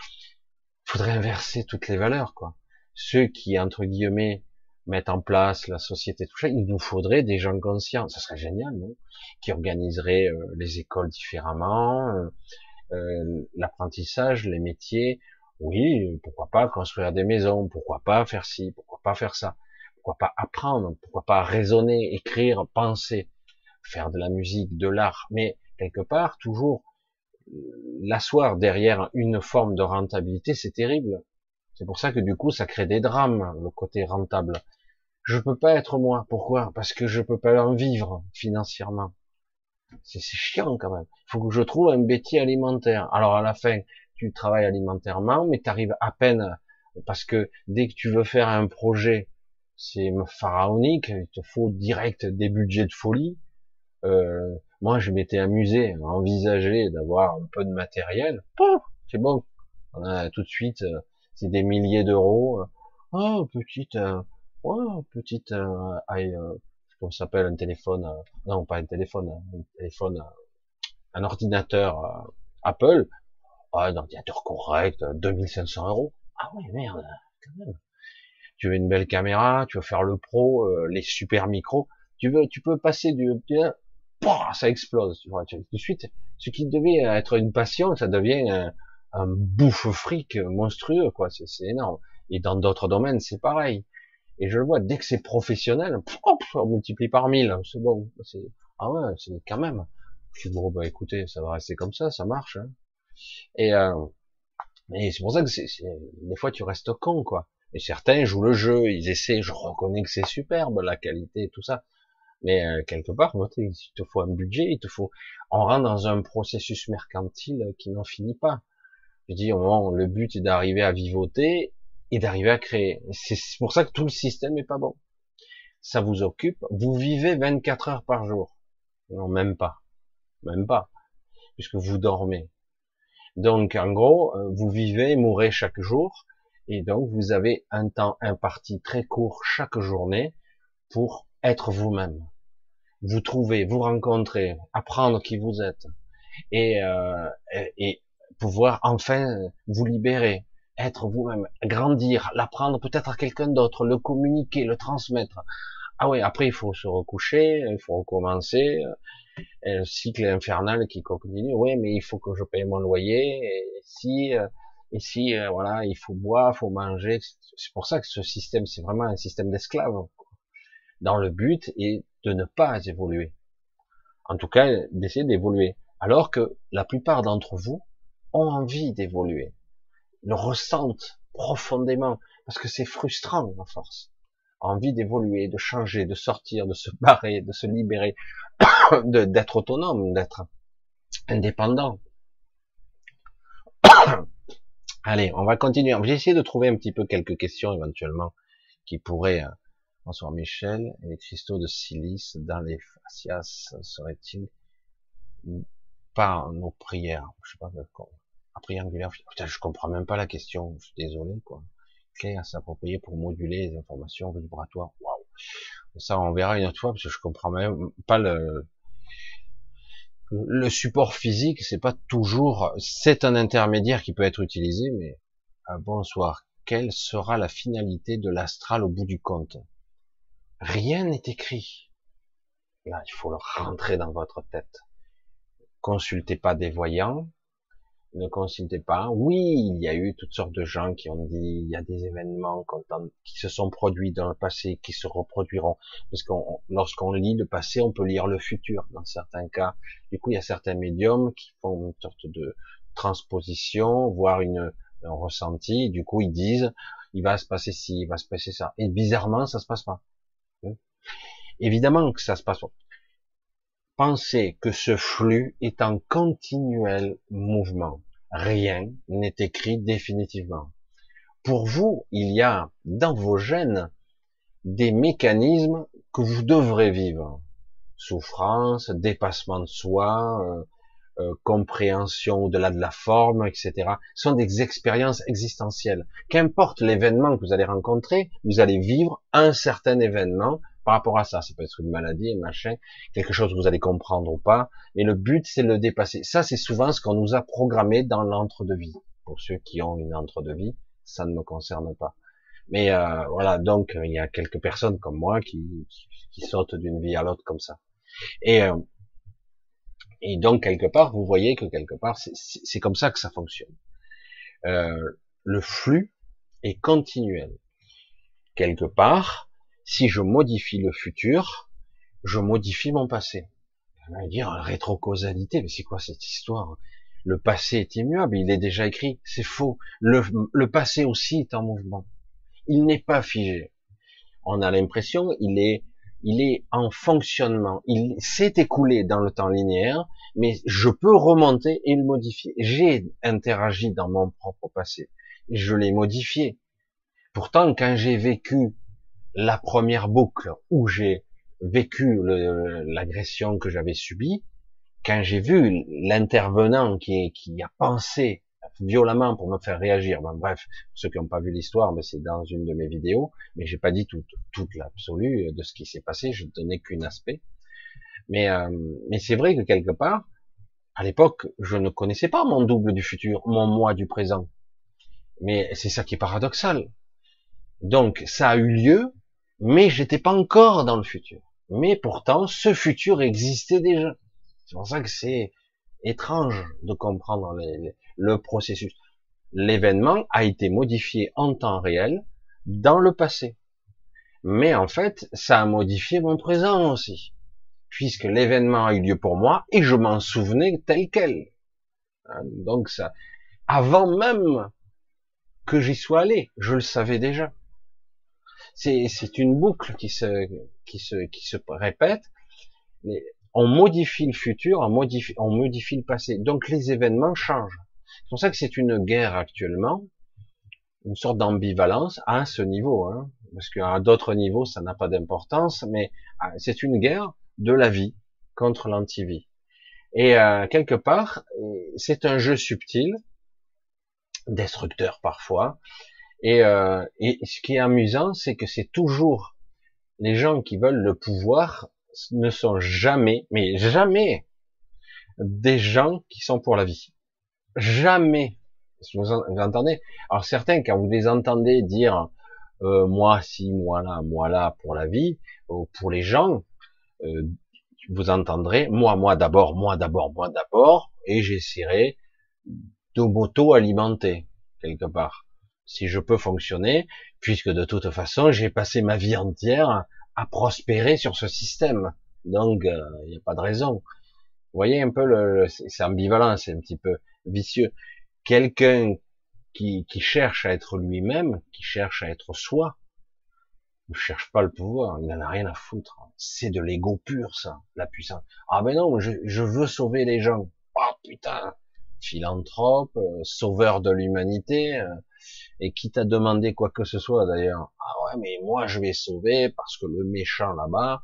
A: faudrait inverser toutes les valeurs, quoi. Ceux qui entre guillemets mettre en place la société, tout ça, il nous faudrait des gens conscients. Ça serait génial, non? Qui organiseraient euh, les écoles différemment, euh, euh, l'apprentissage, les métiers. Oui, pourquoi pas construire des maisons Pourquoi pas faire ci Pourquoi pas faire ça? Pourquoi pas apprendre Pourquoi pas raisonner, écrire, penser, faire de la musique, de l'art Mais quelque part, toujours l'asseoir derrière une forme de rentabilité, c'est terrible. C'est pour ça que du coup, ça crée des drames, le côté rentable. Je peux pas être moi. Pourquoi? Parce que je peux pas en vivre financièrement. C'est chiant quand même. Il faut que je trouve un métier alimentaire. Alors à la fin, tu travailles alimentairement, mais tu arrives à peine parce que dès que tu veux faire un projet, c'est pharaonique. Il te faut direct des budgets de folie. Euh, Moi, je m'étais amusé à envisager d'avoir un peu de matériel. C'est bon. On a tout de suite, euh, c'est des milliers d'euros. Oh, petite, euh, oh, petite, euh, euh, comment s'appelle un téléphone euh, Non, pas un téléphone, un téléphone, un ordinateur Apple. Ah, un ordinateur correct, 2500 euros. Ah ouais, merde, quand même. Tu veux une belle caméra, tu veux faire le pro, les super micros. Tu veux, tu peux passer du, ça explose. Tu vois, tout de suite, ce qui devait être une passion, ça devient un, un bouffe fric monstrueux, quoi. C'est énorme. Et dans d'autres domaines, c'est pareil. Et je le vois, dès que c'est professionnel, on multiplie par mille. C'est bon. Ah ouais, c'est quand même. Je dis, bon, bah écoutez, ça va rester comme ça, ça marche. Hein. Et, euh, et c'est pour ça que c'est, des fois tu restes con, quoi. Et certains jouent le jeu, ils essaient, je reconnais que c'est superbe, la qualité tout ça. Mais euh, quelque part, il te faut un budget, il te faut. On rentre dans un processus mercantile qui n'en finit pas. Je dis, au moment, le but est d'arriver à vivoter et d'arriver à créer. C'est pour ça que tout le système est pas bon. Ça vous occupe. Vous vivez 24 heures par jour. Non, même pas. Même pas. Puisque vous dormez. Donc, en gros, euh, vous vivez, mourrez chaque jour. Et donc, vous avez un temps imparti très court chaque journée pour être vous-même. Vous trouver, vous rencontrer, apprendre qui vous êtes. Et, euh, et pouvoir enfin vous libérer, être vous-même, grandir, l'apprendre peut-être à quelqu'un d'autre, le communiquer, le transmettre. Ah oui, après il faut se recoucher, il faut recommencer, un cycle infernal qui continue. Oui, mais il faut que je paye mon loyer. Et si, et si, voilà, il faut boire, il faut manger. C'est pour ça que ce système, c'est vraiment un système d'esclaves. Dans le but est de ne pas évoluer. En tout cas, d'essayer d'évoluer. Alors que la plupart d'entre vous ont envie d'évoluer, le ressentent profondément, parce que c'est frustrant à force. Envie d'évoluer, de changer, de sortir, de se barrer, de se libérer, d'être autonome, d'être indépendant. Allez, on va continuer. J'ai essayé de trouver un petit peu quelques questions éventuellement qui pourraient. Euh, bonsoir Michel. Les cristaux de silice dans les fascias seraient-ils pas nos prières? Je sais pas angulaire. Putain, je comprends même pas la question. Je suis désolé, quoi. Clé à s'approprier pour moduler les informations vibratoires. Waouh. Ça, on verra une autre fois parce que je comprends même pas le, le support physique. C'est pas toujours, c'est un intermédiaire qui peut être utilisé, mais ah, bonsoir. Quelle sera la finalité de l'astral au bout du compte? Rien n'est écrit. Là, il faut le rentrer dans votre tête. Consultez pas des voyants, ne consultez pas. Oui, il y a eu toutes sortes de gens qui ont dit, il y a des événements qui se sont produits dans le passé, qui se reproduiront. Parce qu'on, lorsqu'on lit le passé, on peut lire le futur, dans certains cas. Du coup, il y a certains médiums qui font une sorte de transposition, voire une, un ressenti. Du coup, ils disent, il va se passer ci, il va se passer ça. Et bizarrement, ça se passe pas. Évidemment que ça se passe pas. Pensez que ce flux est en continuel mouvement. Rien n'est écrit définitivement. Pour vous, il y a dans vos gènes des mécanismes que vous devrez vivre. Souffrance, dépassement de soi, euh, compréhension au-delà de la forme, etc. Ce sont des expériences existentielles. Qu'importe l'événement que vous allez rencontrer, vous allez vivre un certain événement par rapport à ça. Ça peut être une maladie, machin, quelque chose que vous allez comprendre ou pas. Mais le but, c'est le dépasser. Ça, c'est souvent ce qu'on nous a programmé dans l'entre-de-vie. Pour ceux qui ont une entre-de-vie, ça ne me concerne pas. Mais euh, voilà, donc il y a quelques personnes comme moi qui, qui sautent d'une vie à l'autre comme ça. Et, euh, et donc quelque part, vous voyez que quelque part, c'est comme ça que ça fonctionne. Euh, le flux est continuel. Quelque part, si je modifie le futur, je modifie mon passé. On va dire rétrocausalité, mais c'est quoi cette histoire? Le passé est immuable, il est déjà écrit, c'est faux. Le, le passé aussi est en mouvement. Il n'est pas figé. On a l'impression, il est, il est en fonctionnement. Il s'est écoulé dans le temps linéaire, mais je peux remonter et le modifier. J'ai interagi dans mon propre passé. Je l'ai modifié. Pourtant, quand j'ai vécu la première boucle où j'ai vécu l'agression que j'avais subie, quand j'ai vu l'intervenant qui, a pensé violemment pour me faire réagir. bref, ceux qui n'ont pas vu l'histoire, mais c'est dans une de mes vidéos, mais j'ai pas dit toute, toute l'absolu de ce qui s'est passé, je ne donnais qu'un aspect. Mais, euh, mais c'est vrai que quelque part, à l'époque, je ne connaissais pas mon double du futur, mon moi du présent. Mais c'est ça qui est paradoxal. Donc, ça a eu lieu, mais j'étais pas encore dans le futur. Mais pourtant, ce futur existait déjà. C'est pour ça que c'est étrange de comprendre le processus. L'événement a été modifié en temps réel dans le passé. Mais en fait, ça a modifié mon présent aussi. Puisque l'événement a eu lieu pour moi et je m'en souvenais tel quel. Hein, donc ça, avant même que j'y sois allé, je le savais déjà. C'est une boucle qui se, qui se, qui se répète. On modifie le futur, on modifie, on modifie le passé. Donc les événements changent. C'est pour ça que c'est une guerre actuellement, une sorte d'ambivalence à ce niveau, hein, parce qu'à d'autres niveaux ça n'a pas d'importance, mais ah, c'est une guerre de la vie contre l'anti-vie. Et euh, quelque part, c'est un jeu subtil, destructeur parfois. Euh, et ce qui est amusant, c'est que c'est toujours les gens qui veulent le pouvoir ne sont jamais, mais jamais, des gens qui sont pour la vie. Jamais. Vous, entendez Alors certains, quand vous les entendez dire euh, moi si, moi là, moi là pour la vie, ou pour les gens, euh, vous entendrez moi, moi d'abord, moi d'abord, moi d'abord, et j'essaierai de m'auto-alimenter quelque part, si je peux fonctionner, puisque de toute façon j'ai passé ma vie entière à prospérer sur ce système. Donc, il euh, n'y a pas de raison. Vous voyez un peu le, c'est ambivalent, c'est un petit peu vicieux. Quelqu'un qui, cherche à être lui-même, qui cherche à être soi, ne cherche pas le pouvoir, il n'en a rien à foutre. C'est de l'ego pur, ça, la puissance. Ah ben non, je, je veux sauver les gens. Oh putain, philanthrope, euh, sauveur de l'humanité, euh, et qui t'a demandé quoi que ce soit d'ailleurs. Ah ouais, mais moi je vais sauver parce que le méchant là-bas.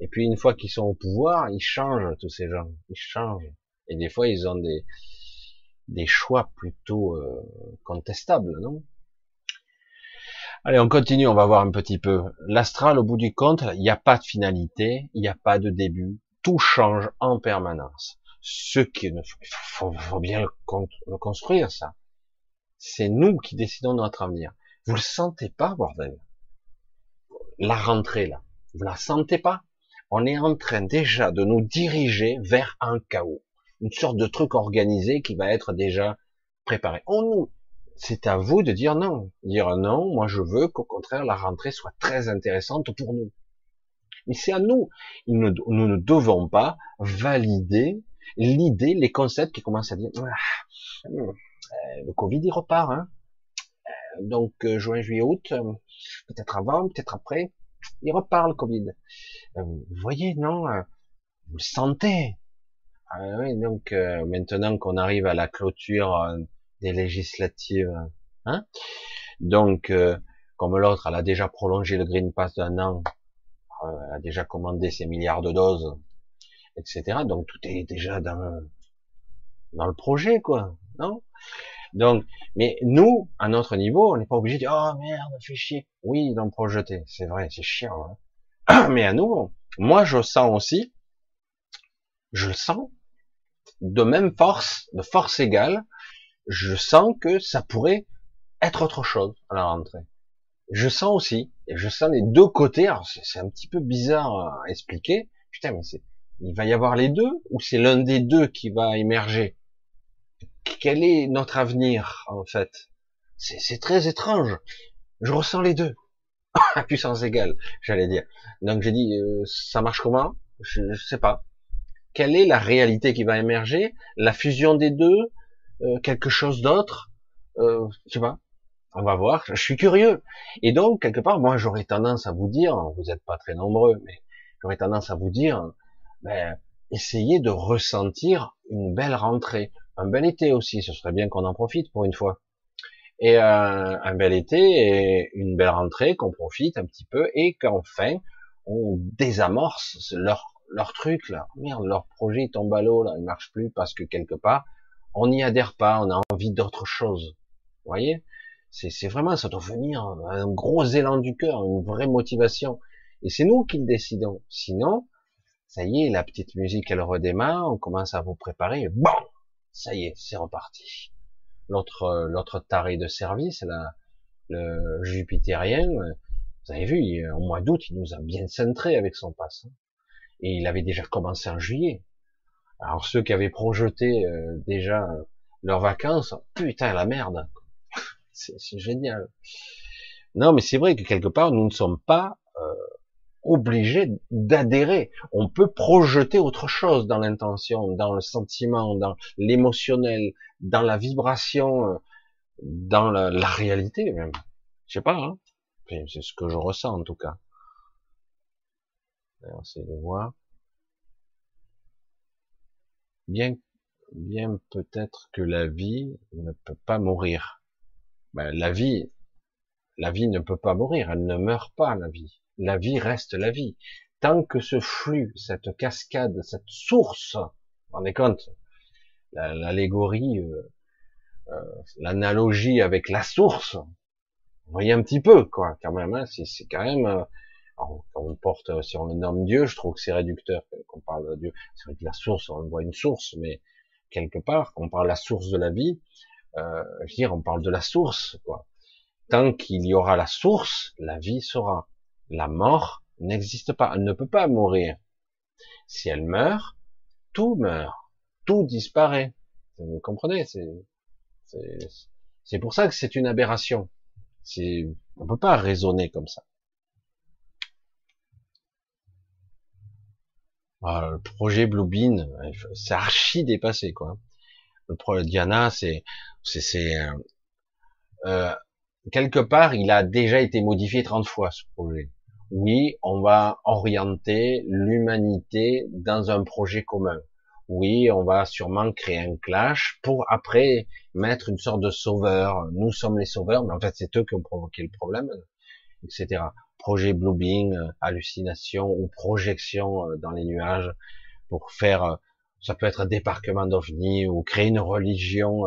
A: Et puis une fois qu'ils sont au pouvoir, ils changent tous ces gens, ils changent. Et des fois ils ont des des choix plutôt euh, contestables, non? Allez, on continue, on va voir un petit peu. L'astral, au bout du compte, il n'y a pas de finalité, il n'y a pas de début, tout change en permanence. Ce qui ne faut, faut bien le construire, ça. C'est nous qui décidons de notre avenir. Vous le sentez pas, bordel? La rentrée, là. Vous la sentez pas? On est en train déjà de nous diriger vers un chaos. Une sorte de truc organisé qui va être déjà préparé. On nous, c'est à vous de dire non. Dire non, moi je veux qu'au contraire la rentrée soit très intéressante pour nous. Mais c'est à nous. Nous ne devons pas valider l'idée, les concepts qui commencent à dire ah, euh, le Covid il repart, hein. Euh, donc euh, juin, juillet, août, peut-être avant, peut-être après, il repart le Covid. vous voyez, non Vous le sentez ah oui, donc maintenant qu'on arrive à la clôture des législatives, hein donc comme l'autre, elle a déjà prolongé le Green Pass d'un an, elle a déjà commandé ses milliards de doses, etc. Donc tout est déjà dans dans le projet, quoi, non? Donc, mais nous, à notre niveau, on n'est pas obligé de dire oh merde, fait chier. Oui, d'en projeter, c'est vrai, c'est chiant. Hein. mais à nous, moi, je sens aussi, je le sens, de même force, de force égale, je sens que ça pourrait être autre chose à la rentrée. Je sens aussi, et je sens les deux côtés. Alors c'est un petit peu bizarre à expliquer. Putain, mais c'est, il va y avoir les deux ou c'est l'un des deux qui va émerger? Quel est notre avenir en fait? C'est très étrange. Je ressens les deux à puissance égale, j'allais dire. Donc j'ai dit, euh, ça marche comment? Je, ne sais pas. Quelle est la réalité qui va émerger? La fusion des deux? Euh, Quelque chose d'autre? Euh, Je sais pas. On va voir. Je suis curieux. Et donc quelque part, moi j'aurais tendance à vous dire, vous n'êtes pas très nombreux, mais j'aurais tendance à vous dire, ben, essayez de ressentir une belle rentrée, un bel été aussi, ce serait bien qu'on en profite pour une fois. Et euh, un bel été et une belle rentrée, qu'on profite un petit peu et qu'enfin on désamorce leur leur truc là, merde, leur projet tombe à l'eau là, il marche plus parce que quelque part, on n'y adhère pas, on a envie d'autre chose. Vous voyez? C'est vraiment, ça doit venir un gros élan du cœur, une vraie motivation. Et c'est nous qui le décidons. Sinon, ça y est, la petite musique elle redémarre, on commence à vous préparer, bon, ça y est, c'est reparti. L'autre l'autre taré de service, là, le jupitérien, vous avez vu, au mois d'août, il nous a bien centré avec son passe. Hein. Et il avait déjà commencé en juillet. Alors ceux qui avaient projeté euh, déjà leurs vacances, putain la merde, c'est génial. Non, mais c'est vrai que quelque part nous ne sommes pas euh, obligés d'adhérer. On peut projeter autre chose dans l'intention, dans le sentiment, dans l'émotionnel, dans la vibration, euh, dans la, réalité même. Je sais pas. Hein c'est ce que je ressens en tout cas. On essayer de voir. Bien, bien peut-être que la vie ne peut pas mourir. Ben, la vie, la vie ne peut pas mourir, elle ne meurt pas, la vie. La vie reste la vie. Tant que ce flux, cette cascade, cette source, vous rendez compte, l'allégorie, euh, euh, l'analogie avec la source, vous voyez un petit peu, quoi, quand même, hein, c'est quand même, euh, on porte, si on le nomme Dieu, je trouve que c'est réducteur qu'on parle de Dieu. C'est vrai que la source, on voit une source, mais quelque part, quand on parle de la source de la vie, euh, je veux dire, on parle de la source, quoi. Tant qu'il y aura la source, la vie sera. La mort n'existe pas, elle ne peut pas mourir. Si elle meurt, tout meurt, tout disparaît. Vous comprenez C'est pour ça que c'est une aberration. On peut pas raisonner comme ça. Ah, le projet Bluebeam, c'est archi dépassé, quoi. Le projet Diana, c'est, c'est, euh, euh, quelque part, il a déjà été modifié 30 fois, ce projet. Oui, on va orienter l'humanité dans un projet commun oui, on va sûrement créer un clash pour après mettre une sorte de sauveur. Nous sommes les sauveurs, mais en fait c'est eux qui ont provoqué le problème, etc. Projet Bluebeam, euh, hallucination ou projection euh, dans les nuages pour faire, euh, ça peut être un débarquement d'OVNI ou créer une religion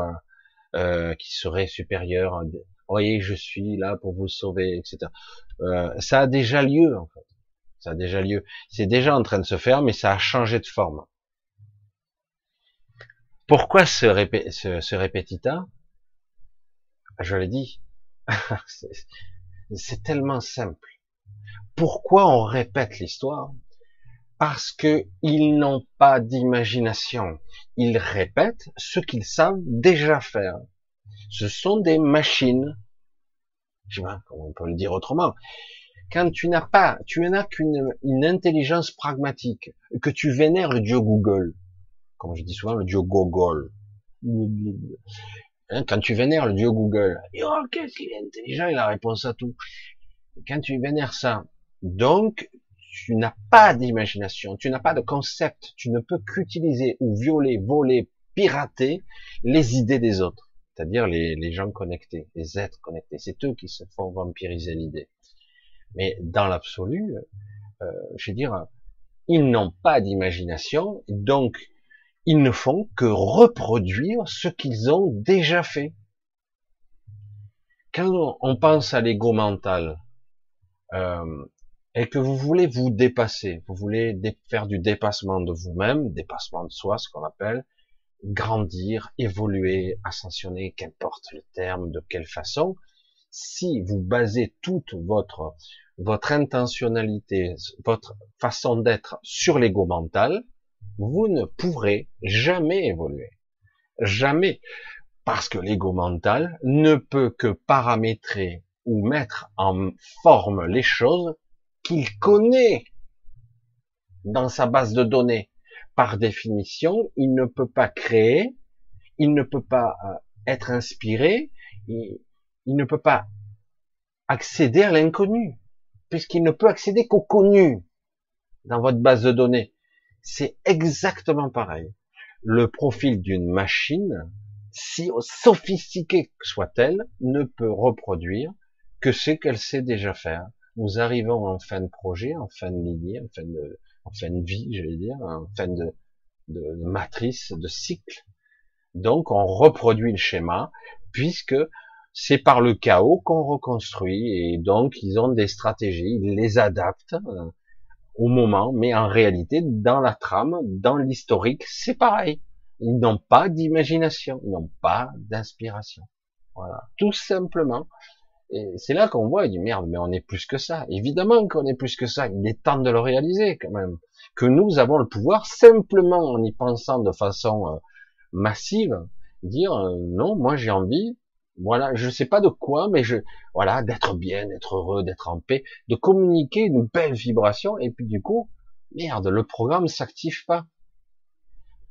A: euh, qui serait supérieure. Voyez, je suis là pour vous sauver, etc. Euh, ça a déjà lieu en fait. Ça a déjà lieu. C'est déjà en train de se faire, mais ça a changé de forme. Pourquoi ce, répé ce, répétita? Je l'ai dit. C'est tellement simple. Pourquoi on répète l'histoire? Parce que ils n'ont pas d'imagination. Ils répètent ce qu'ils savent déjà faire. Ce sont des machines. Je sais pas on peut le dire autrement. Quand tu n'as pas, tu n'as qu'une intelligence pragmatique, que tu vénères le dieu Google, comme je dis souvent, le dieu Google. Hein, quand tu vénères le dieu Google, oh, qu'est-ce qu'il est intelligent, il a réponse à tout. Quand tu vénères ça, donc, tu n'as pas d'imagination, tu n'as pas de concept, tu ne peux qu'utiliser ou violer, voler, pirater les idées des autres, c'est-à-dire les, gens connectés, les êtres connectés. C'est eux qui se font vampiriser l'idée. Mais dans l'absolu, euh, je veux dire, ils n'ont pas d'imagination, donc ils ne font que reproduire ce qu'ils ont déjà fait. Quand on pense à l'ego mental, euh, et que vous voulez vous dépasser, vous voulez faire du dépassement de vous-même, dépassement de soi, ce qu'on appelle, grandir, évoluer, ascensionner, qu'importe le terme, de quelle façon, si vous basez toute votre, votre intentionnalité, votre façon d'être sur l'ego mental, vous ne pourrez jamais évoluer. Jamais. Parce que l'ego mental ne peut que paramétrer ou mettre en forme les choses qu'il connaît dans sa base de données. Par définition, il ne peut pas créer, il ne peut pas euh, être inspiré, il, ne peut pas accéder à l'inconnu, puisqu'il ne peut accéder qu'au connu dans votre base de données c'est exactement pareil. Le profil d'une machine, si sophistiquée soit-elle, ne peut reproduire que ce qu'elle sait déjà faire. Nous arrivons en fin de projet, en fin de lignée, en fin de, fin de vie, j'allais dire, en fin de, de matrice, de cycle. Donc on reproduit le schéma, puisque c'est par le chaos qu'on reconstruit, et donc ils ont des stratégies, ils les adaptent euh, au moment, mais en réalité, dans la trame, dans l'historique, c'est pareil. Ils n'ont pas d'imagination, ils n'ont pas d'inspiration. Voilà, tout simplement. Et c'est là qu'on voit, il dit merde, mais on est plus que ça. Évidemment qu'on est plus que ça. Il est temps de le réaliser quand même. Que nous avons le pouvoir simplement en y pensant de façon euh, massive, dire euh, non, moi j'ai envie, voilà, je sais pas de quoi, mais je, voilà, d'être bien, d'être heureux, d'être en paix, de communiquer une belle vibration, et puis du coup, merde, le programme s'active pas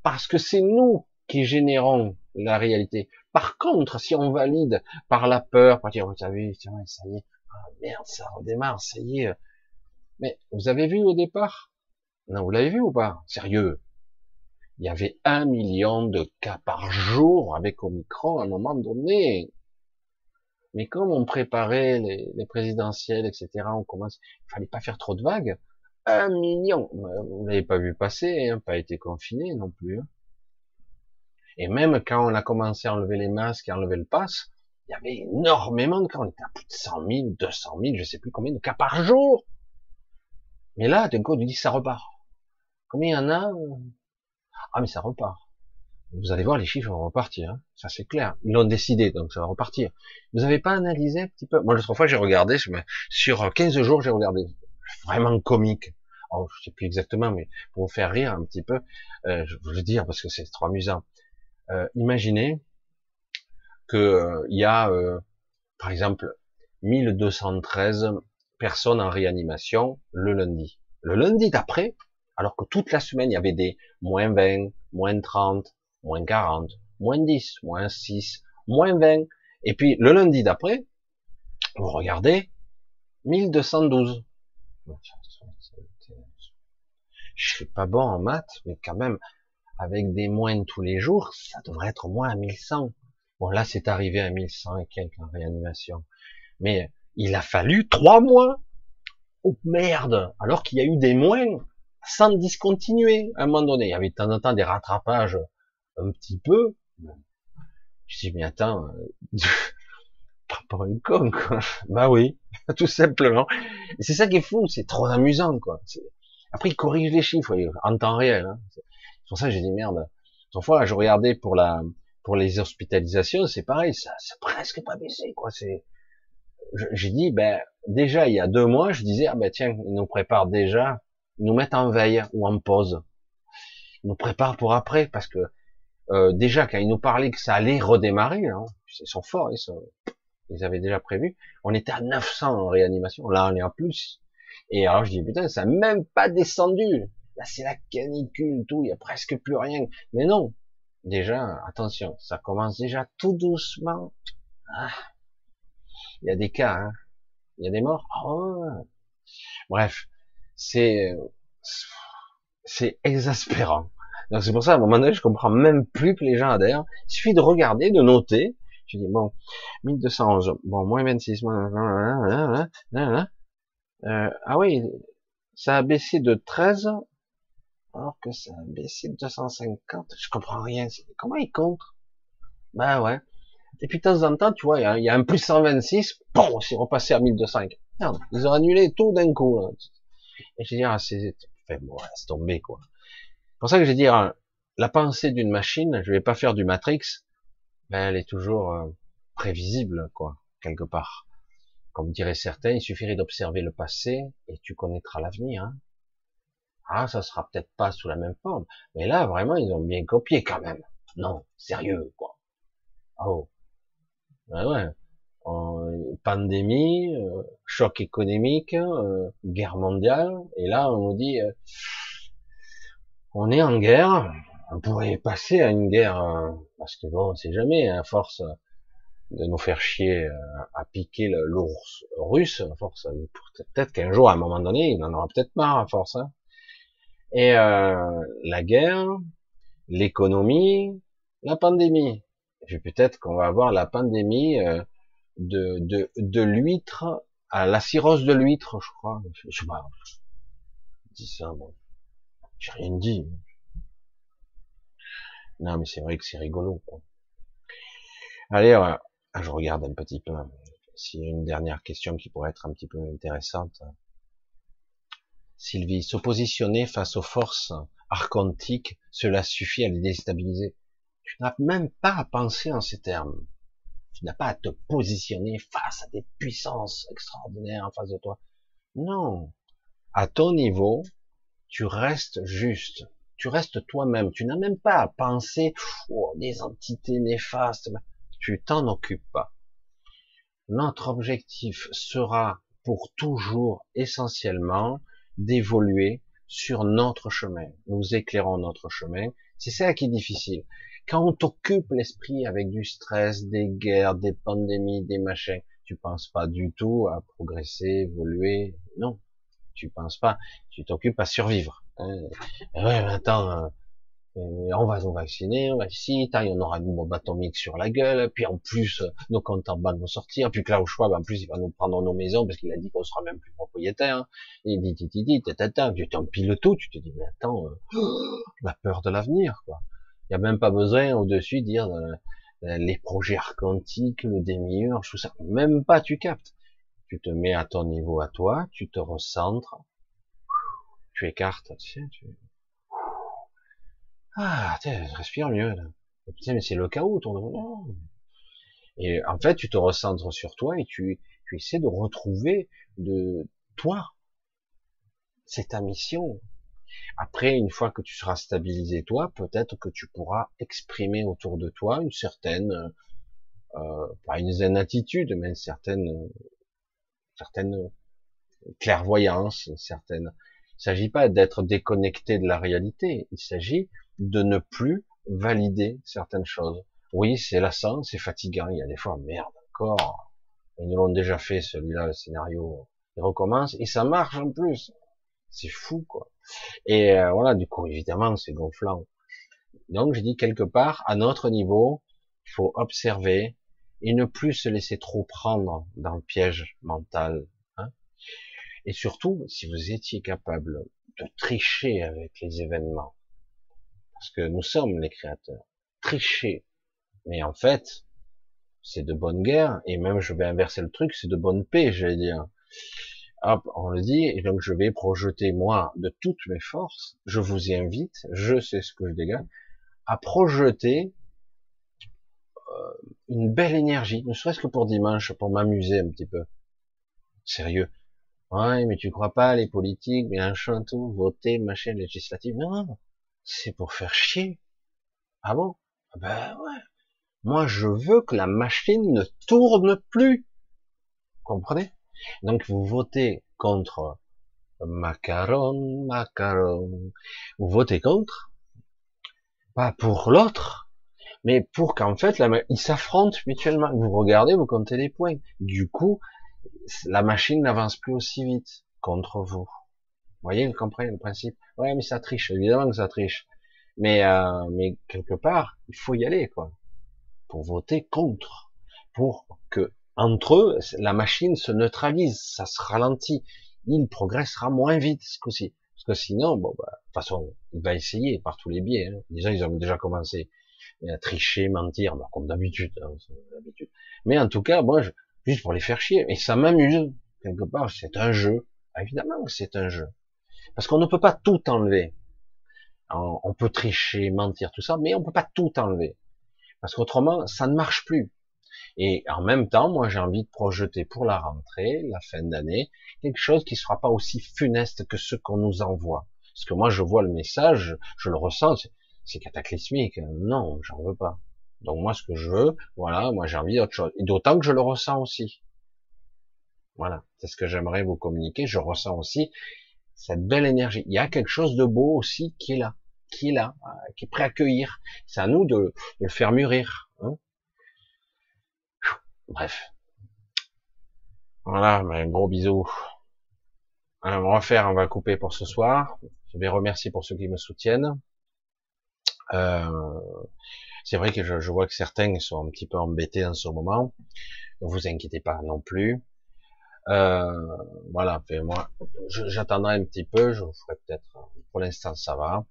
A: parce que c'est nous qui générons la réalité. Par contre, si on valide par la peur, par dire, vous savez, ça y est, ah, merde, ça redémarre, ça y est. Mais vous avez vu au départ? Non, vous l'avez vu ou pas? Sérieux? Il y avait un million de cas par jour avec Omicron à un moment donné. Mais comme on préparait les, les présidentielles, etc., on commence, il fallait pas faire trop de vagues un million. Vous l'avez pas vu passer, hein, pas été confiné non plus. Hein. Et même quand on a commencé à enlever les masques et à enlever le pass, il y avait énormément de cas. On était à plus de 100 000, 200 000, je sais plus combien de cas par jour. Mais là, d'un coup, on dit ça repart. Combien il y en a? Ah, mais ça repart. Vous allez voir, les chiffres vont repartir. Hein. Ça, c'est clair. Ils l'ont décidé, donc ça va repartir. Vous n'avez pas analysé un petit peu? Moi, l'autre fois, j'ai regardé, sur 15 jours, j'ai regardé. Vraiment comique. Oh, je sais plus exactement, mais pour vous faire rire un petit peu, euh, je veux dire parce que c'est trop amusant. Euh, imaginez que euh, il y a, euh, par exemple, 1213 personnes en réanimation le lundi. Le lundi d'après, alors que toute la semaine il y avait des moins 20, moins 30, moins 40, moins 10, moins 6, moins 20, et puis le lundi d'après, vous regardez, 1212 je suis pas bon en maths, mais quand même, avec des moins tous les jours, ça devrait être au moins à 1100. Bon, là, c'est arrivé à 1100 et quelques en réanimation. Mais il a fallu trois mois. Oh merde! Alors qu'il y a eu des moins sans discontinuer à un moment donné. Il y avait de temps en temps des rattrapages un petit peu. Je dis, mais attends, euh, pas pour une con, quoi. Bah oui, tout simplement. C'est ça qui est fou, c'est trop amusant, quoi. Après, il corrige les chiffres en temps réel. Hein. Pour ça j'ai dit merde. Une fois, je regardais pour la pour les hospitalisations, c'est pareil, ça, ça presque pas baissé, quoi. C'est, j'ai dit, ben déjà il y a deux mois, je disais ah ben tiens, ils nous préparent déjà, ils nous mettent en veille ou en pause, ils nous préparent pour après, parce que euh, déjà quand ils nous parlaient que ça allait redémarrer, hein, ils sont forts, ils, sont, ils avaient déjà prévu, on était à 900 en réanimation, là on est à plus. Et alors je dis putain, ça n'a même pas descendu. Là c'est la canicule, tout, il y a presque plus rien. Mais non, déjà, attention, ça commence déjà tout doucement. Ah, il y a des cas, hein. il y a des morts. Oh. Bref, c'est c'est exaspérant. Donc c'est pour ça, à un moment donné, je comprends même plus que les gens adhèrent. Il suffit de regarder, de noter. Je dis bon, 1211, bon, moins 26, moins... Euh, ah oui, ça a baissé de 13, alors que ça a baissé de 250. Je comprends rien. Comment ils comptent Ben ouais. Et puis de temps en temps, tu vois, il y, a un plus 126, bon, c'est repassé à 1205. Merde, ils ont annulé tout d'un coup. Et je dis, ah, c'est, enfin, bon, c'est tombé, quoi. C'est pour ça que je dis, hein, la pensée d'une machine, je vais pas faire du Matrix, ben, elle est toujours euh, prévisible, quoi, quelque part. Comme diraient certains, il suffirait d'observer le passé et tu connaîtras l'avenir. Hein. Ah, ça sera peut-être pas sous la même forme, mais là vraiment ils ont bien copié quand même. Non, sérieux quoi. Oh, ouais, pandémie, euh, choc économique, euh, guerre mondiale, et là on nous dit, euh, on est en guerre, on pourrait passer à une guerre, parce que bon, on sait jamais, à force de nous faire chier à piquer l'ours russe, force, peut-être qu'un jour, à un moment donné, il en aura peut-être marre à force. Hein. Et euh, la guerre, l'économie, la pandémie. Peut-être qu'on va avoir la pandémie euh, de, de, de l'huître à la cirrhose de l'huître, je crois. Je pas. Je dis ça, bon. J'ai rien dit. Non, mais c'est vrai que c'est rigolo. Quoi. Allez, je regarde un petit peu s'il y a une dernière question qui pourrait être un petit peu intéressante. Sylvie, se positionner face aux forces archontiques, cela suffit à les déstabiliser. Tu n'as même pas à penser en ces termes. Tu n'as pas à te positionner face à des puissances extraordinaires en face de toi. Non. À ton niveau, tu restes juste. Tu restes toi-même. Tu n'as même pas à penser oh, entités néfastes. Tu t'en occupes pas. Notre objectif sera pour toujours essentiellement d'évoluer sur notre chemin. Nous éclairons notre chemin. C'est ça qui est difficile. Quand on t'occupe l'esprit avec du stress, des guerres, des pandémies, des machins, tu penses pas du tout à progresser, évoluer. Non, tu penses pas. Tu t'occupes à survivre. Hein. Ouais, attends, on va nous vacciner, on va ici, il y en aura une bombe atomique sur la gueule, puis en plus, euh, nos comptes en banque vont sortir, puis Klaus Schwab, en plus, il va nous prendre nos maisons, parce qu'il a dit qu'on sera même plus propriétaire, il dit, dit, dit, dit, tata, tu t'empiles tout, tu te dis, mais attends, euh, la peur de l'avenir, quoi. Il n'y a même pas besoin au-dessus de dire euh, les projets archontiques, le démiurge, tout ça. Même pas, tu captes. Tu te mets à ton niveau à toi, tu te recentres, tu écartes, tu sais, tu, ah, je respire mieux, là. Putain, mais c'est le chaos de moi. Et en fait, tu te recentres sur toi et tu, tu essaies de retrouver de toi. C'est ta mission. Après, une fois que tu seras stabilisé toi, peut-être que tu pourras exprimer autour de toi une certaine, euh, pas une zen attitude, mais une certaine, certaine clairvoyance, une certaine. Il s'agit pas d'être déconnecté de la réalité. Il s'agit de ne plus valider certaines choses. Oui, c'est lassant, c'est fatigant. Il y a des fois, merde, encore. Ils nous l'ont déjà fait, celui-là, le scénario. Il recommence et ça marche en plus. C'est fou, quoi. Et euh, voilà, du coup, évidemment, c'est gonflant. Donc, je dis quelque part, à notre niveau, il faut observer et ne plus se laisser trop prendre dans le piège mental. Hein. Et surtout, si vous étiez capable de tricher avec les événements, parce que nous sommes les créateurs. Tricher. Mais en fait, c'est de bonne guerre, et même je vais inverser le truc, c'est de bonne paix, j'allais dire. Hop, on le dit, et donc je vais projeter moi de toutes mes forces, je vous invite, je sais ce que je dégage, à projeter euh, une belle énergie, ne serait-ce que pour dimanche, pour m'amuser un petit peu. Sérieux. Ouais, mais tu crois pas les politiques, mais un tout, voter, machin législative. Non, non, c'est pour faire chier. Ah bon? Ah Ben ouais. Moi, je veux que la machine ne tourne plus. comprenez? Donc, vous votez contre macaron, macaron. Vous votez contre, pas pour l'autre, mais pour qu'en fait, la, ils s'affrontent mutuellement. Vous regardez, vous comptez les points. Du coup, la machine n'avance plus aussi vite contre vous. Vous voyez, vous comprenez le principe Ouais, mais ça triche, évidemment que ça triche. Mais, euh, mais quelque part, il faut y aller, quoi. Pour voter contre. Pour que, entre eux, la machine se neutralise, ça se ralentit. Il progressera moins vite, ce coup-ci. Parce que sinon, bon, bah, de toute façon, il va essayer par tous les biais. Hein. Déjà, ils ont déjà commencé à tricher, mentir, bah, comme d'habitude, hein, Mais en tout cas, moi, juste pour les faire chier. Et ça m'amuse, quelque part, c'est un jeu. Évidemment que c'est un jeu. Parce qu'on ne peut pas tout enlever. On peut tricher, mentir, tout ça, mais on peut pas tout enlever. Parce qu'autrement, ça ne marche plus. Et en même temps, moi, j'ai envie de projeter pour la rentrée, la fin d'année, quelque chose qui ne sera pas aussi funeste que ce qu'on nous envoie. Parce que moi, je vois le message, je le ressens, c'est cataclysmique. Non, j'en veux pas. Donc moi, ce que je veux, voilà, moi j'ai envie d'autre chose. Et d'autant que je le ressens aussi. Voilà, c'est ce que j'aimerais vous communiquer. Je ressens aussi cette belle énergie. Il y a quelque chose de beau aussi qui est là, qui est là, euh, qui est prêt à accueillir. C'est à nous de, le faire mûrir. Hein. Bref. Voilà, un gros bisou. on va faire, on va couper pour ce soir. Je vais remercier pour ceux qui me soutiennent. Euh, c'est vrai que je, je, vois que certains sont un petit peu embêtés en ce moment. Ne vous inquiétez pas non plus. Euh, voilà, fait, moi, j'attendrai un petit peu, je vous ferai peut-être, pour l'instant ça va,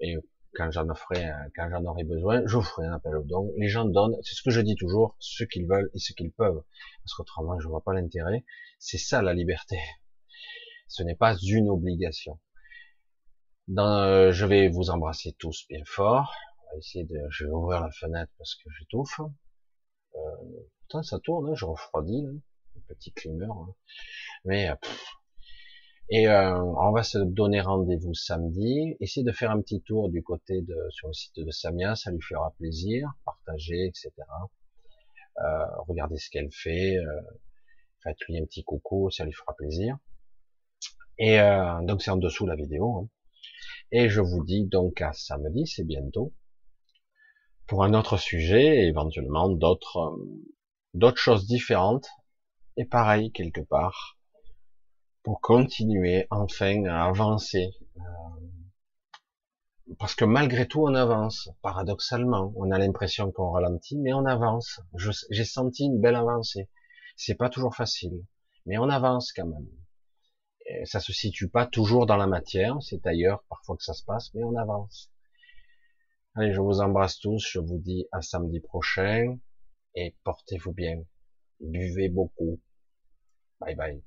A: et quand j'en aurai besoin, je vous ferai un appel au don. Les gens donnent, c'est ce que je dis toujours, ce qu'ils veulent et ce qu'ils peuvent, parce qu'autrement je vois pas l'intérêt. C'est ça la liberté. Ce n'est pas une obligation. Dans, euh, je vais vous embrasser tous bien fort. On va essayer de, je vais ouvrir la fenêtre parce que j'étouffe. Euh, putain, ça tourne, hein, je refroidis, là. Petit climeur. Hein. Mais euh, et euh, on va se donner rendez-vous samedi. Essayez de faire un petit tour du côté de sur le site de Samia, ça lui fera plaisir. Partager, etc. Euh, regardez ce qu'elle fait. Euh, Faites-lui un petit coucou, ça lui fera plaisir. Et donc c'est en dessous la vidéo. Hein. Et je vous dis donc à samedi, c'est bientôt, pour un autre sujet, éventuellement d'autres d'autres choses différentes, et pareil quelque part pour continuer enfin à avancer. Euh, parce que malgré tout, on avance. Paradoxalement, on a l'impression qu'on ralentit, mais on avance. J'ai senti une belle avancée. C'est pas toujours facile, mais on avance quand même. Et ça se situe pas toujours dans la matière, c'est ailleurs parfois que ça se passe, mais on avance. Allez, je vous embrasse tous, je vous dis à samedi prochain, et portez-vous bien. Buvez beaucoup. Bye bye.